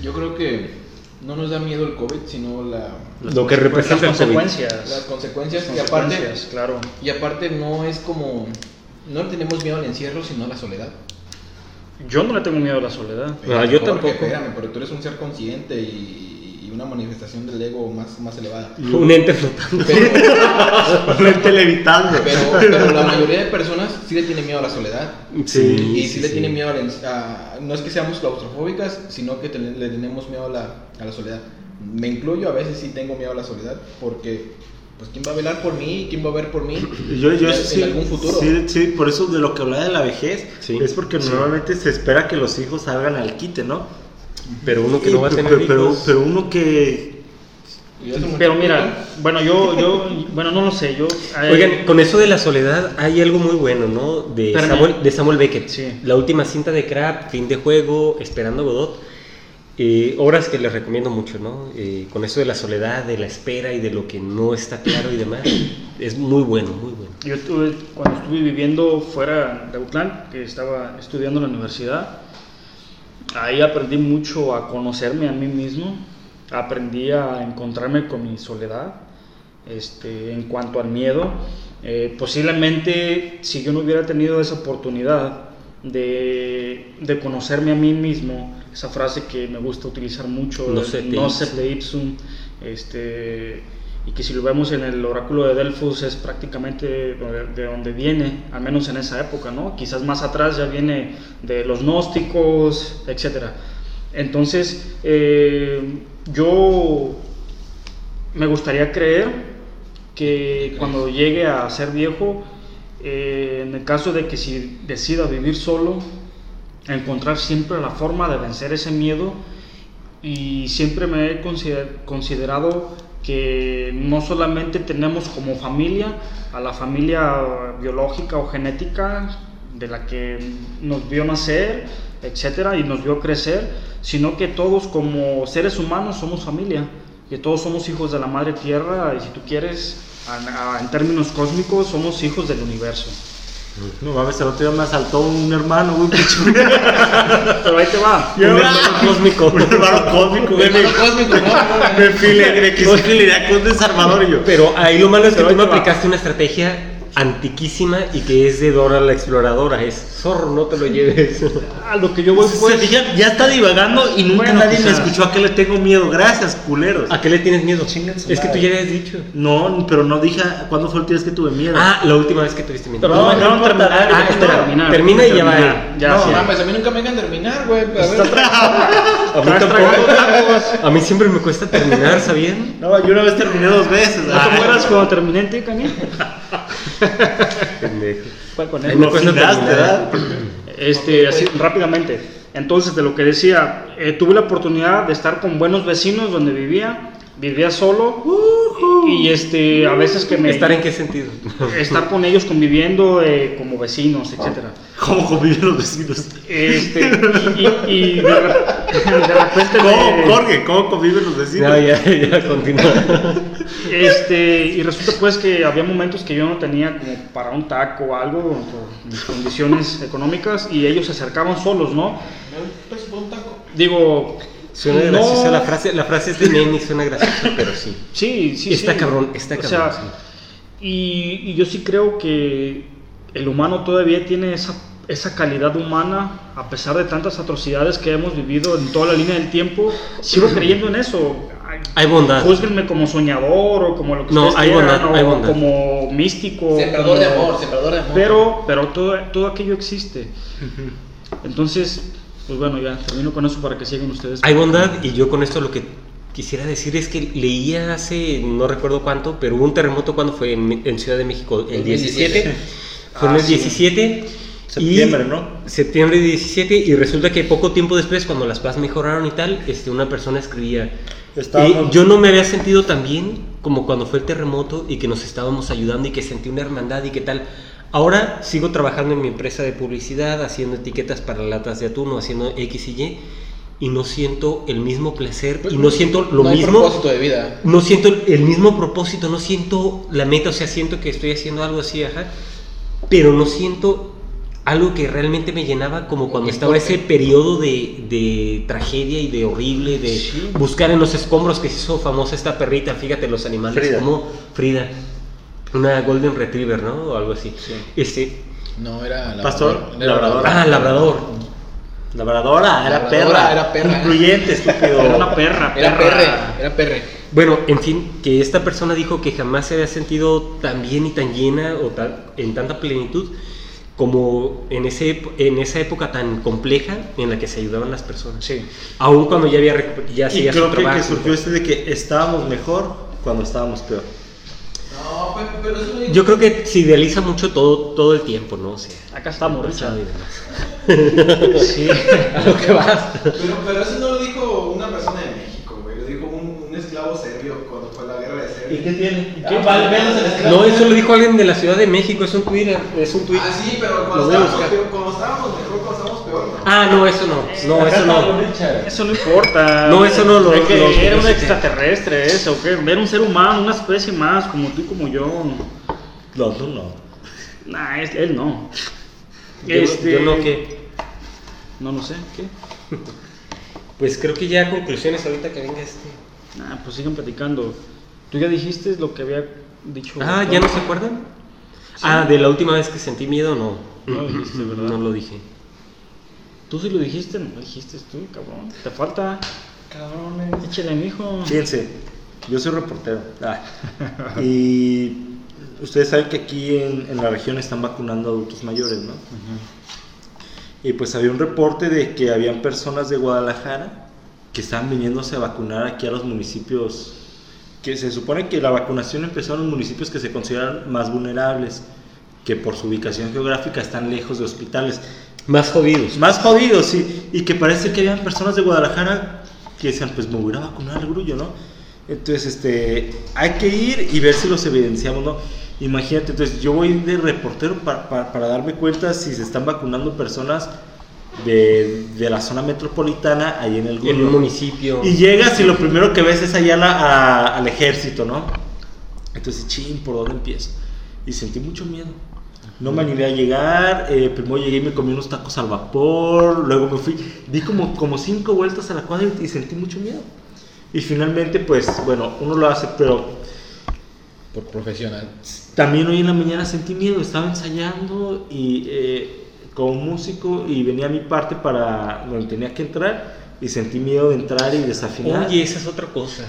Yo creo que no nos da miedo el COVID, sino la, Lo que Las representa COVID. consecuencias. las consecuencias. Las Y aparte, claro. y aparte no es como... No le tenemos miedo al encierro, sino a la soledad. Yo no le tengo miedo a la soledad. No, yo Jorge, tampoco. Espérame, pero tú eres un ser consciente y una manifestación del ego más, más elevada. Un ente flotando. Pero, Un ente levitando. pero, pero la mayoría de personas sí le tiene miedo a la soledad. Sí, y sí, le tiene miedo a, la a- No es que seamos claustrofóbicas, sino que te- le tenemos miedo a la, a la soledad. Me incluyo, a veces sí tengo miedo a la soledad porque pues quién va a velar por mí, quién va a ver por mí Yo, yo en, sí, algún futuro. Sí, sí, por eso de lo que hablaba de la vejez, Sí. es porque normalmente se espera que los hijos salgan al quite, ¿no? Pero uno que no va a tener pero, pero, hijos- pero uno que... Pero mira, bueno, yo, yo, bueno, no lo sé, yo... eh, Oigan, con eso de la soledad hay algo muy bueno, ¿no? De, Espérame. Samuel, de Samuel Beckett. Sí. La última cinta de Crab, Fin de Juego, Esperando a Godot. Eh, obras que les recomiendo mucho, ¿no? Eh, con eso de la soledad, de la espera y de lo que no está claro y demás. Es muy bueno, muy bueno. Yo tuve, cuando estuve viviendo fuera de Auckland, que estaba estudiando en la universidad, ahí aprendí mucho a conocerme a mí mismo, aprendí a encontrarme con mi soledad, este, en cuanto al miedo. Eh, posiblemente si yo no hubiera tenido esa oportunidad de, de conocerme a mí mismo, esa frase que me gusta utilizar mucho, No te no ipsum, este, y que si lo vemos en el oráculo de Delfos es prácticamente de, de donde viene, al menos en esa época, ¿no? Quizás más atrás ya viene de los gnósticos, etc. Entonces, eh, yo me gustaría creer que cuando llegue a ser viejo, eh, en el caso de que si decida vivir solo, encontrar siempre la forma de vencer ese miedo y siempre me he consider- considerado que no solamente tenemos como familia a la familia biológica o genética de la que nos vio nacer, etcétera, y nos vio crecer, sino que todos como seres humanos somos familia, que todos somos hijos de la madre tierra y si tú quieres, en términos cósmicos, somos hijos del universo. No mames, el otro día me asaltó un hermano, güey. Pero ahí te va. un hermano cósmico. Un hermano cósmico, güey. Hermano cósmico, ¿no? Me file, me quiso fidelidad con un desarmador y yo. Pero ahí lo malo es que tú me aplicaste una estrategia antiquísima y que es de Dora la exploradora. Es zorro, no te lo lleves. A lo que yo voy Se pues... fijan, ya está divagando y nunca Bueno, nadie o me escuchó a que le tengo miedo. Gracias, culeros. ¿A qué le tienes miedo? Chingan su Es que tú ya habías dicho. No, pero no dije cuándo fue el día que tuve miedo. Ah, la última vez que tuviste miedo. Pero No, no, no no, terminar, espera, terminar, termina y ya va terminar. Ya, no, sí. mames, a mí nunca me dejan terminar, güey. A ver. A mí tampoco. A mí siempre me cuesta terminar, ¿sabían? No, yo una vez terminé dos veces. ¿No te Ay, acuerdas cuando terminé Caña? Pendejo. ¿Cuál con él? terminar. ¿verdad? Este, así, rápidamente. Entonces, de lo que decía, eh, tuve la oportunidad de estar con buenos vecinos donde vivía, vivía solo y este, a veces que me ¿Estar en qué sentido? estar con ellos conviviendo eh, como vecinos, etcétera. ¿Cómo conviven los vecinos? Este, y, y- y de, re- de repente ¿Cómo, me- Jorge? ¿Cómo conviven los vecinos? No, ya, ya, continúa. Este, y resulta pues que había momentos que yo no tenía como para un taco o algo por mis condiciones económicas y ellos se acercaban solos, ¿no? Por un taco. Digo, Suena no- graciosa la frase, la frase es de Neni, suena graciosa, pero sí. Sí, sí, Está sí. cabrón, está O cabrón, sea, sí. y, y yo sí creo que el humano todavía tiene esa, esa calidad humana, a pesar de tantas atrocidades que hemos vivido en toda la línea del tiempo. Sigo creyendo en eso. Ay, Hay bondad. Júzguenme como soñador o como lo que No, ustedes hay quieran, bondad, o hay bondad. como místico. Sembrador de amor, sembrador de amor. Pero, pero todo, todo aquello existe. Entonces, pues bueno, ya termino con eso para que sigan ustedes. Hay bondad y yo con esto lo que quisiera decir es que leía hace, no recuerdo cuánto, pero hubo un terremoto cuando fue en, en Ciudad de México, el 17. Fue en Ah, el sí. 17. Septiembre, y- ¿no? Septiembre 17 y resulta que poco tiempo después, cuando las paz mejoraron y tal, este, una persona escribía, "Eh, yo no me había sentido tan bien como cuando fue el terremoto y que nos estábamos ayudando y que sentí una hermandad y que tal. Ahora sigo trabajando en mi empresa de publicidad, haciendo etiquetas para latas de atún o haciendo X y Y y no siento el mismo placer y no siento lo no mismo propósito de vida. no siento el mismo propósito, no siento la meta, o sea, siento que estoy haciendo algo así, ajá, pero no siento algo que realmente me llenaba como cuando estaba ese periodo de, de tragedia y de horrible, de Sí. buscar en los escombros que se hizo famosa esta perrita, fíjate los animales Frida. como Frida, una Golden Retriever, ¿no? O algo así. Este, No, era Pastor, era labrador. ah, labrador. Labradora, era Labradora, perra. era perra. Incluyente, estúpido. Era una perra, Era perra. perre, era perre. Bueno, en fin, que esta persona dijo que jamás se había sentido tan bien y tan llena o tan- en tanta plenitud como en, ese, en esa época tan compleja en la que se ayudaban las personas. Sí. Aún cuando ya había ya Y su creo que, trabajo. que surgió este de que estábamos mejor cuando estábamos peor. Pero, pero eso lo dijo- Yo creo que se idealiza mucho todo, todo el tiempo, ¿no? O sea, Acá estamos, Richard. y demás. Sí. a lo que vas. Pero, pero eso no lo dijo una persona de México, güey. Lo dijo un, un esclavo serbio cuando fue la guerra de Serbia. tiene? Ah, vale, menos el esclavo. No, eso lo dijo alguien de la Ciudad de México, es un Twitter, es un tweet. Ah, sí, pero cuando estábamos, cuando estábamos mejor, cuando estábamos peor, ¿no? Ah, no, eso no, no, eso no. Eso no importa. No, eso no lo- Es que lo- era un extraterrestre ese, ¿o qué? Ver un ser humano, una especie más, como tú y como yo. No, tú no. Nah, es- él no. Yo, Este- yo no que. No, no sé, ¿qué? Pues creo que ya conclusiones ahorita que venga este. Nah, pues sigan platicando. Tú ya dijiste lo que había dicho. Ah, ¿ya no se acuerdan? Ah, de la última vez que sentí miedo, no. No lo dijiste, ¿verdad? No lo dije. Tú sí lo dijiste, no lo dijiste tú, cabrón. Te falta. Cabrones. Échale, mijo. Fíjense, yo soy reportero. Ah. Y ustedes saben que aquí en, en la región están vacunando a adultos mayores, ¿no? Y pues había un reporte de que habían personas de Guadalajara que estaban viniéndose a vacunar aquí a los municipios, que se supone que la vacunación empezó en los municipios que se consideran más vulnerables, que por su ubicación geográfica están lejos de hospitales. Más jodidos. Más jodidos, sí. Y que parece que habían personas de Guadalajara que decían, pues me voy a vacunar al grullo, ¿no? Entonces, este, hay que ir y ver si los evidenciamos, ¿no? Imagínate, entonces yo voy de reportero para, para, para darme cuenta si se están vacunando personas de, de la zona metropolitana ahí en el En un municipio. Y llegas y lo primero que ves es allá la- a- al ejército, ¿no? Entonces, ching, ¿por dónde empiezo? Y sentí mucho miedo. No me animé a llegar, eh, primero llegué y me comí unos tacos al vapor, luego me fui, di como, como cinco vueltas a la cuadra y, y sentí mucho miedo. Y finalmente, pues, bueno, uno lo hace, pero Por profesional. también hoy en la mañana sentí miedo, estaba ensayando y eh, como músico y venía a mi parte para donde tenía que entrar y sentí miedo de entrar y desafinar. Oye, esa es otra cosa.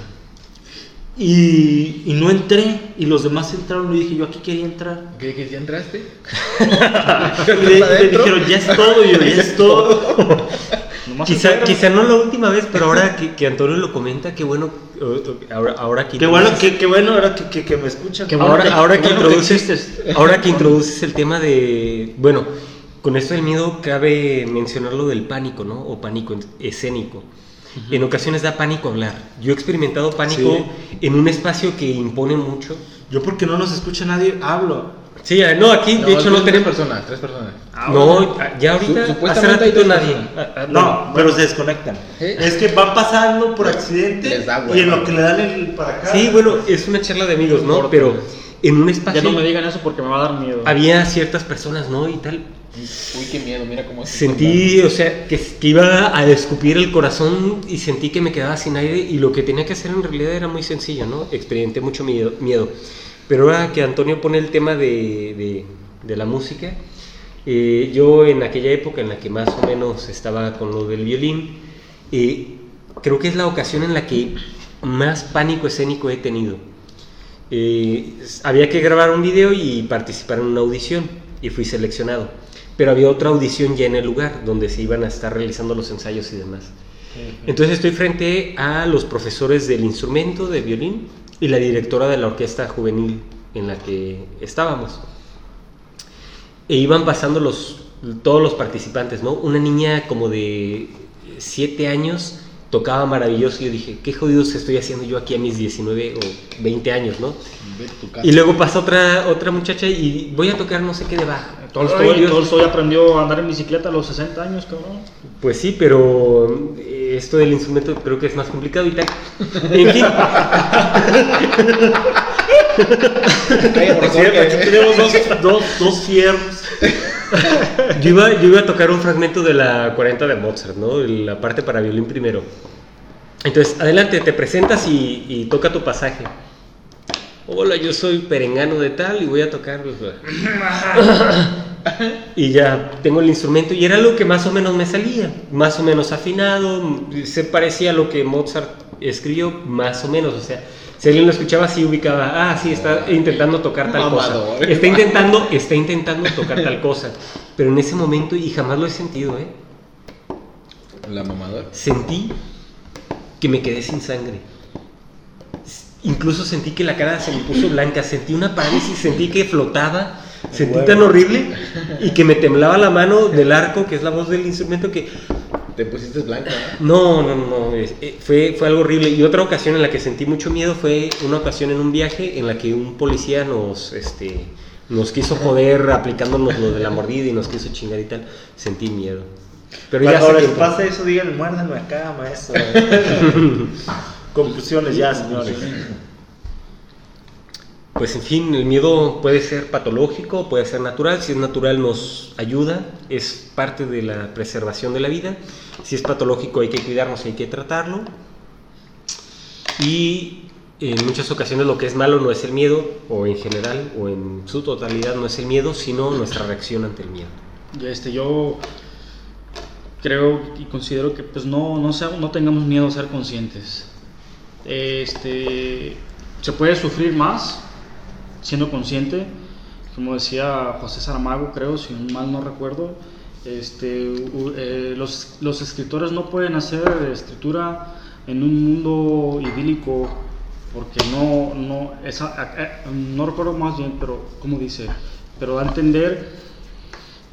Y, y no entré, y los demás entraron y dije, yo aquí quería entrar. ¿Qué, que ya entraste? Y le, le dijeron, ya es todo, y yo, ya es todo. Quizá, quizá no la última vez, pero ahora que, que Antonio lo comenta, qué bueno. Ahora, ahora que Qué bueno, introduces- qué, qué bueno ahora que, que, que me escuchan. Ahora, que- ahora qué que bueno que introduces, ahora que introduces el tema de, bueno, con esto del miedo cabe mencionar lo del pánico, ¿no? O pánico en- escénico. En ocasiones da pánico hablar. Yo he experimentado pánico en un espacio que impone mucho. Yo porque no nos escucha nadie, hablo. Sí, eh, no, aquí de hecho no tres tenemos. personas, tres personas. Ah, No, bueno. ya ahorita, Su- hace supuestamente ratito hay tres nadie. personas. Ah, ah, No, bueno, pero se desconectan. ¿Eh? Es que van pasando por accidente Les da y en lo que le dan el para acá. Sí, bueno, es una charla de amigos, ¿no? Pero en un Ya espacio no me digan eso porque me va a dar miedo. había ciertas personas, ¿no? Y tal. Uy, qué miedo, mira cómo es. Sentí, o sea, que, que iba a escupir el corazón y sentí que me quedaba sin aire y lo que tenía que hacer en realidad era muy sencillo, ¿no? Experimenté mucho miedo. miedo. Pero ahora que Antonio pone el tema de, de- de la música, eh, yo en aquella época en la que más o menos estaba con lo del violín, eh, creo que es la ocasión en la que más pánico escénico he tenido. Eh, había que grabar un video y participar en una audición y fui seleccionado. Pero había otra audición ya en el lugar donde se iban a estar realizando los ensayos y demás. Entonces estoy frente a los profesores del instrumento de violín y la directora de la orquesta juvenil en la que estábamos. E iban pasando los, todos los participantes, ¿no? Una niña como de 7 años tocaba maravilloso y yo dije, qué jodidos estoy haciendo yo aquí a mis 19 o 20 años, ¿no? Y luego pasa otra, otra muchacha y voy a tocar no sé qué de bajo. Tolstoy, Ay. Tolstoy aprendió a andar en bicicleta a los 60 años, cabrón. Pues sí, pero eh, esto del instrumento creo que es más complicado y tal. En fin, cierto, aquí Jorge. tenemos dos, dos, dos fierros. yo iba, yo iba a tocar un fragmento de la 40 de Mozart, ¿no? La parte para violín primero. Entonces, adelante, te presentas y, y toca tu pasaje. Hola, yo soy perengano de tal y voy a tocar. y ya tengo el instrumento y era lo que más o menos me salía, más o menos afinado, se parecía a lo que Mozart escribió, más o menos, o sea, si alguien lo escuchaba sí ubicaba, ah, sí, está intentando tocar tal cosa, está intentando, está intentando tocar tal cosa, pero en ese momento, y jamás lo he sentido, ¿eh? La mamadora. sentí que me quedé sin sangre. incluso sentí que la cara se me puso blanca, sentí una parálisis, sentí que flotaba, sentí tan horrible y que me temblaba la mano del arco, que es la voz del instrumento, que Te pusiste blanca, no, no, no, es- eh, fue, fue algo horrible. Y otra ocasión en la que sentí mucho miedo fue una ocasión en un viaje en la que un policía nos, este, nos quiso joder aplicándonos lo de la mordida y nos quiso chingar y tal. Sentí miedo. Pero ya Cuando les pasa eso, díganle, muérdanme acá, maestro. Conclusiones ya, señores. Pues en fin, el miedo puede ser patológico, puede ser natural. Si es natural nos ayuda, es parte de la preservación de la vida. Si es patológico hay que cuidarnos, hay que tratarlo. Y en muchas ocasiones lo que es malo no es el miedo, o en general, o en su totalidad no es el miedo, sino nuestra reacción ante el miedo. Este, yo creo y considero que pues no, no, no tengamos miedo a ser conscientes. Este, se puede sufrir más siendo consciente, como decía José Saramago, creo, si mal no recuerdo, este, eh, los, los escritores no pueden hacer escritura en un mundo idílico porque no, no, esa, a- no recuerdo más bien, pero como dice, pero da a entender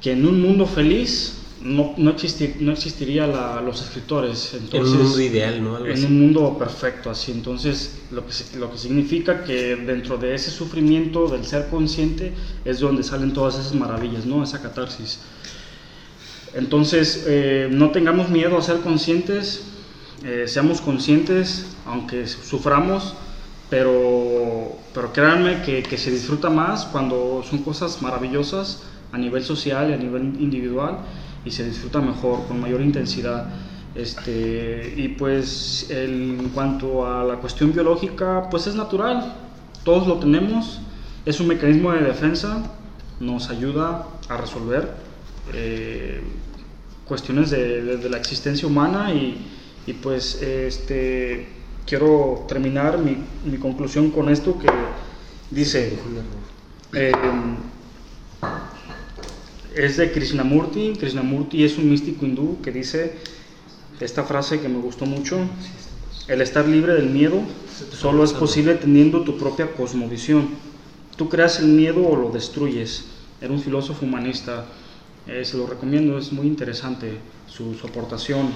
que en un mundo feliz no, no, existir- no existiría la- los escritores. En Entonces, un mundo ideal, ¿no? Algo en así. un mundo perfecto, así. Entonces, lo que, lo que significa que dentro de ese sufrimiento del ser consciente es donde salen todas esas maravillas, ¿no? Esa catarsis. Entonces, eh, no tengamos miedo a ser conscientes, eh, seamos conscientes, aunque suframos, pero, pero créanme que, que se disfruta más cuando son cosas maravillosas a nivel social y a nivel individual y se disfruta mejor, con mayor intensidad. Este, y pues el- en cuanto a la cuestión biológica, pues es natural, todos lo tenemos, es un mecanismo de defensa, nos ayuda a resolver eh, cuestiones de, de- de la existencia humana. Y, y pues este, quiero terminar mi, mi conclusión con esto que dice, eh, es de Krishnamurti. Krishnamurti es un místico hindú que dice esta frase que me gustó mucho. El estar libre del miedo solo es posible teniendo tu propia cosmovisión. Tú creas el miedo o lo destruyes. Era un filósofo humanista. Eh, se lo recomiendo, es muy interesante su, su aportación.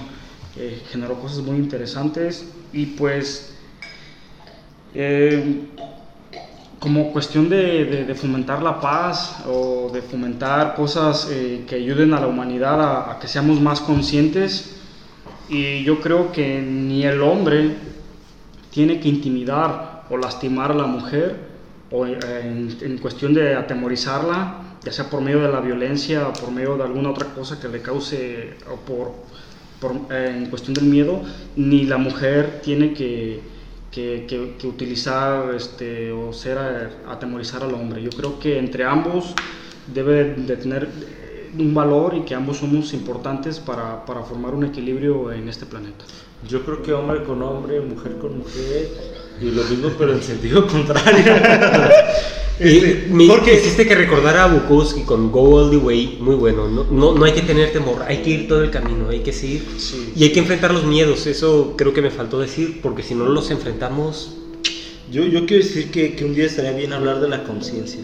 Eh, generó cosas muy interesantes y pues eh, como cuestión de, de- de fomentar la paz o de fomentar cosas eh, que ayuden a la humanidad a, a que seamos más conscientes. Y yo creo que ni el hombre tiene que intimidar o lastimar a la mujer o eh, en, en cuestión de atemorizarla, ya sea por medio de la violencia o por medio de alguna otra cosa que le cause o por, por, eh, en cuestión del miedo, ni la mujer tiene que, que, que- que utilizar este, o ser eh, atemorizar al hombre. Yo creo que entre ambos debe de tener un valor y que ambos somos importantes para, para formar un equilibrio en este planeta. Yo creo que hombre con hombre, mujer con mujer, y lo mismo pero en sentido contrario. Y Este, me porque- hiciste que recordar a Bukowski con Go All the Way, muy bueno. No, no, no hay que tener temor, hay que ir todo el camino, hay que seguir. Sí. Y hay que enfrentar los miedos, eso creo que me faltó decir, porque si no los enfrentamos, Yo, yo quiero decir que, que un día estaría bien hablar de la conciencia.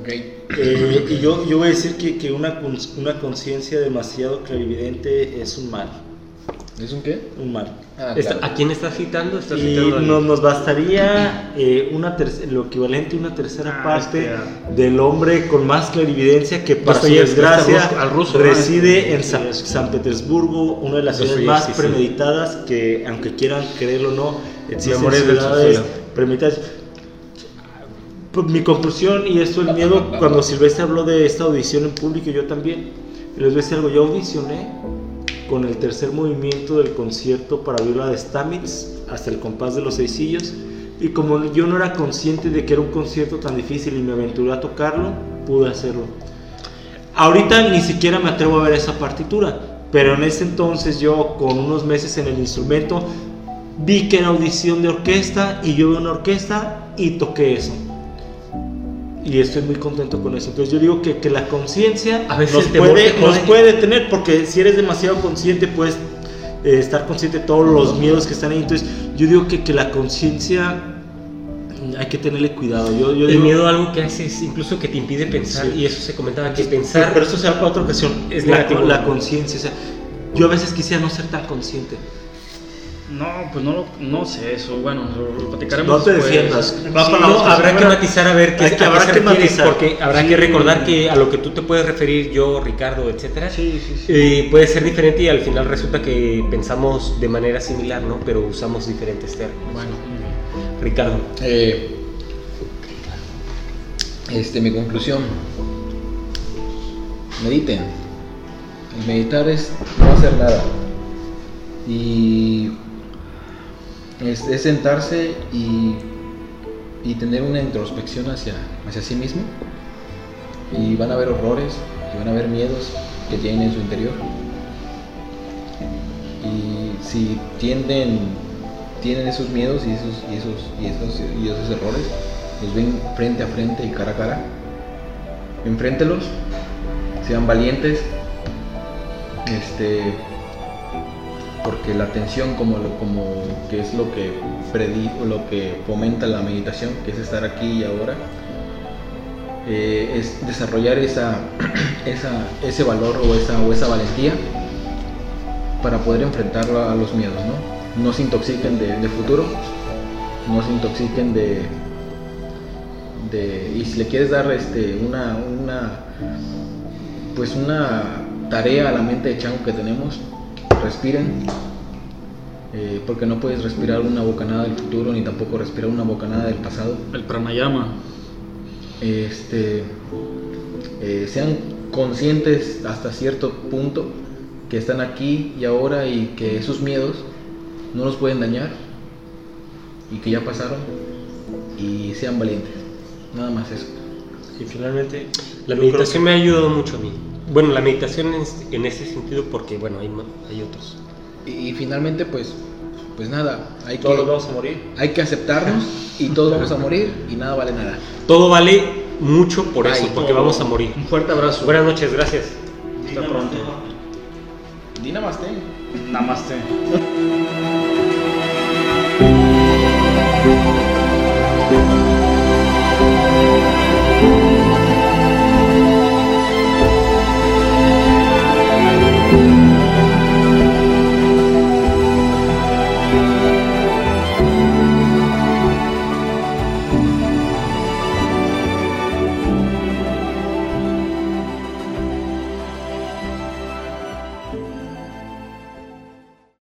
Ok. Eh, y yo, yo voy a decir que, que una, una conciencia demasiado clarividente es un mal. ¿Es un qué? Un mal. Ah, Está- claro. ¿a quién estás citando? Estás Y citando nos, nos bastaría eh, una lo equivalente a una tercera Ah, parte este, ah. del hombre con más clarividencia que para su desgracia al ruso, reside en San. San Petersburgo, una de las ciudades más sí. premeditadas que aunque quieran creerlo o no, existen ciudades premeditadas. Pues, mi conclusión, y esto el miedo, cuando Silvestre habló de esta audición en público, yo también, les voy a decir algo, yo audicioné con el tercer movimiento del concierto para viola de Stamitz hasta el compás de los seisillos, y como yo no era consciente de que era un concierto tan difícil y me aventuré a tocarlo, pude hacerlo. Ahorita ni siquiera me atrevo a ver esa partitura, pero en ese entonces yo con unos meses en el instrumento vi que era audición de orquesta y yo vi una orquesta y toqué eso. Y estoy muy contento con eso. Entonces yo digo que, que la conciencia A nos, puede, nos puede detener, porque si eres demasiado consciente puedes eh, estar consciente de todos los miedos que están ahí. Entonces yo digo que, que la conciencia hay que tenerle cuidado. Yo, yo El digo- miedo algo que hace es incluso que te impide pensar, Sí. y eso se comentaba, que Pero, pensar... pero eso será para otra ocasión. Es la, la conciencia. O sea, yo a veces quisiera no ser tan consciente. No, pues no, lo- no sé eso. Bueno, lo, lo platicaremos. No te después. defiendas. Va Sí, para No, otra. habrá que matizar a ver qué, Hay que- habrá que matizar. porque habrá Sí. que recordar que a lo que tú te puedes referir yo, Ricardo, etcétera, Sí, sí, sí. eh, puede ser diferente y al final resulta que pensamos de manera similar, ¿no? Pero usamos diferentes términos. Bueno, Ricardo. Eh, este, mi conclusión. Mediten. El meditar es no hacer nada. Y es, sentarse y, y tener una introspección hacia, hacia sí mismo. Y van a haber horrores, y van a haber miedos que tienen en su interior. Y si tienden, tienen esos miedos y esos, y esos, y esos, y esos errores, los ven frente a frente y cara a cara, enfréntelos, sean valientes, este, porque la atención como, como que es lo que lo que fomenta la meditación, que es estar aquí y ahora, eh, es desarrollar esa, esa, ese valor o esa, o esa valentía para poder enfrentar a, los miedos, ¿no? No se intoxiquen de, de futuro, no se intoxiquen de, de... Y si le quieres dar este, una, una, pues una tarea a la mente de chango que tenemos, respiren, eh, porque no puedes respirar una bocanada del futuro ni tampoco respirar una bocanada del pasado. el pranayama. Este, eh, sean conscientes hasta cierto punto que están aquí y ahora y que esos miedos no los pueden dañar y que ya pasaron y sean valientes. Nada más eso. Y finalmente, La meditación me ha ayudado mucho a mí. Bueno, la meditación en, este- en ese sentido porque, bueno, hay, otros. Y, y finalmente pues pues nada, hay que todos que, vamos a morir. hay que aceptarnos y todos vamos a morir y nada vale nada. Todo vale mucho por eso, porque vamos a morir. Un fuerte abrazo. Buenas noches, gracias. Hasta pronto. Di namaste. Namaste.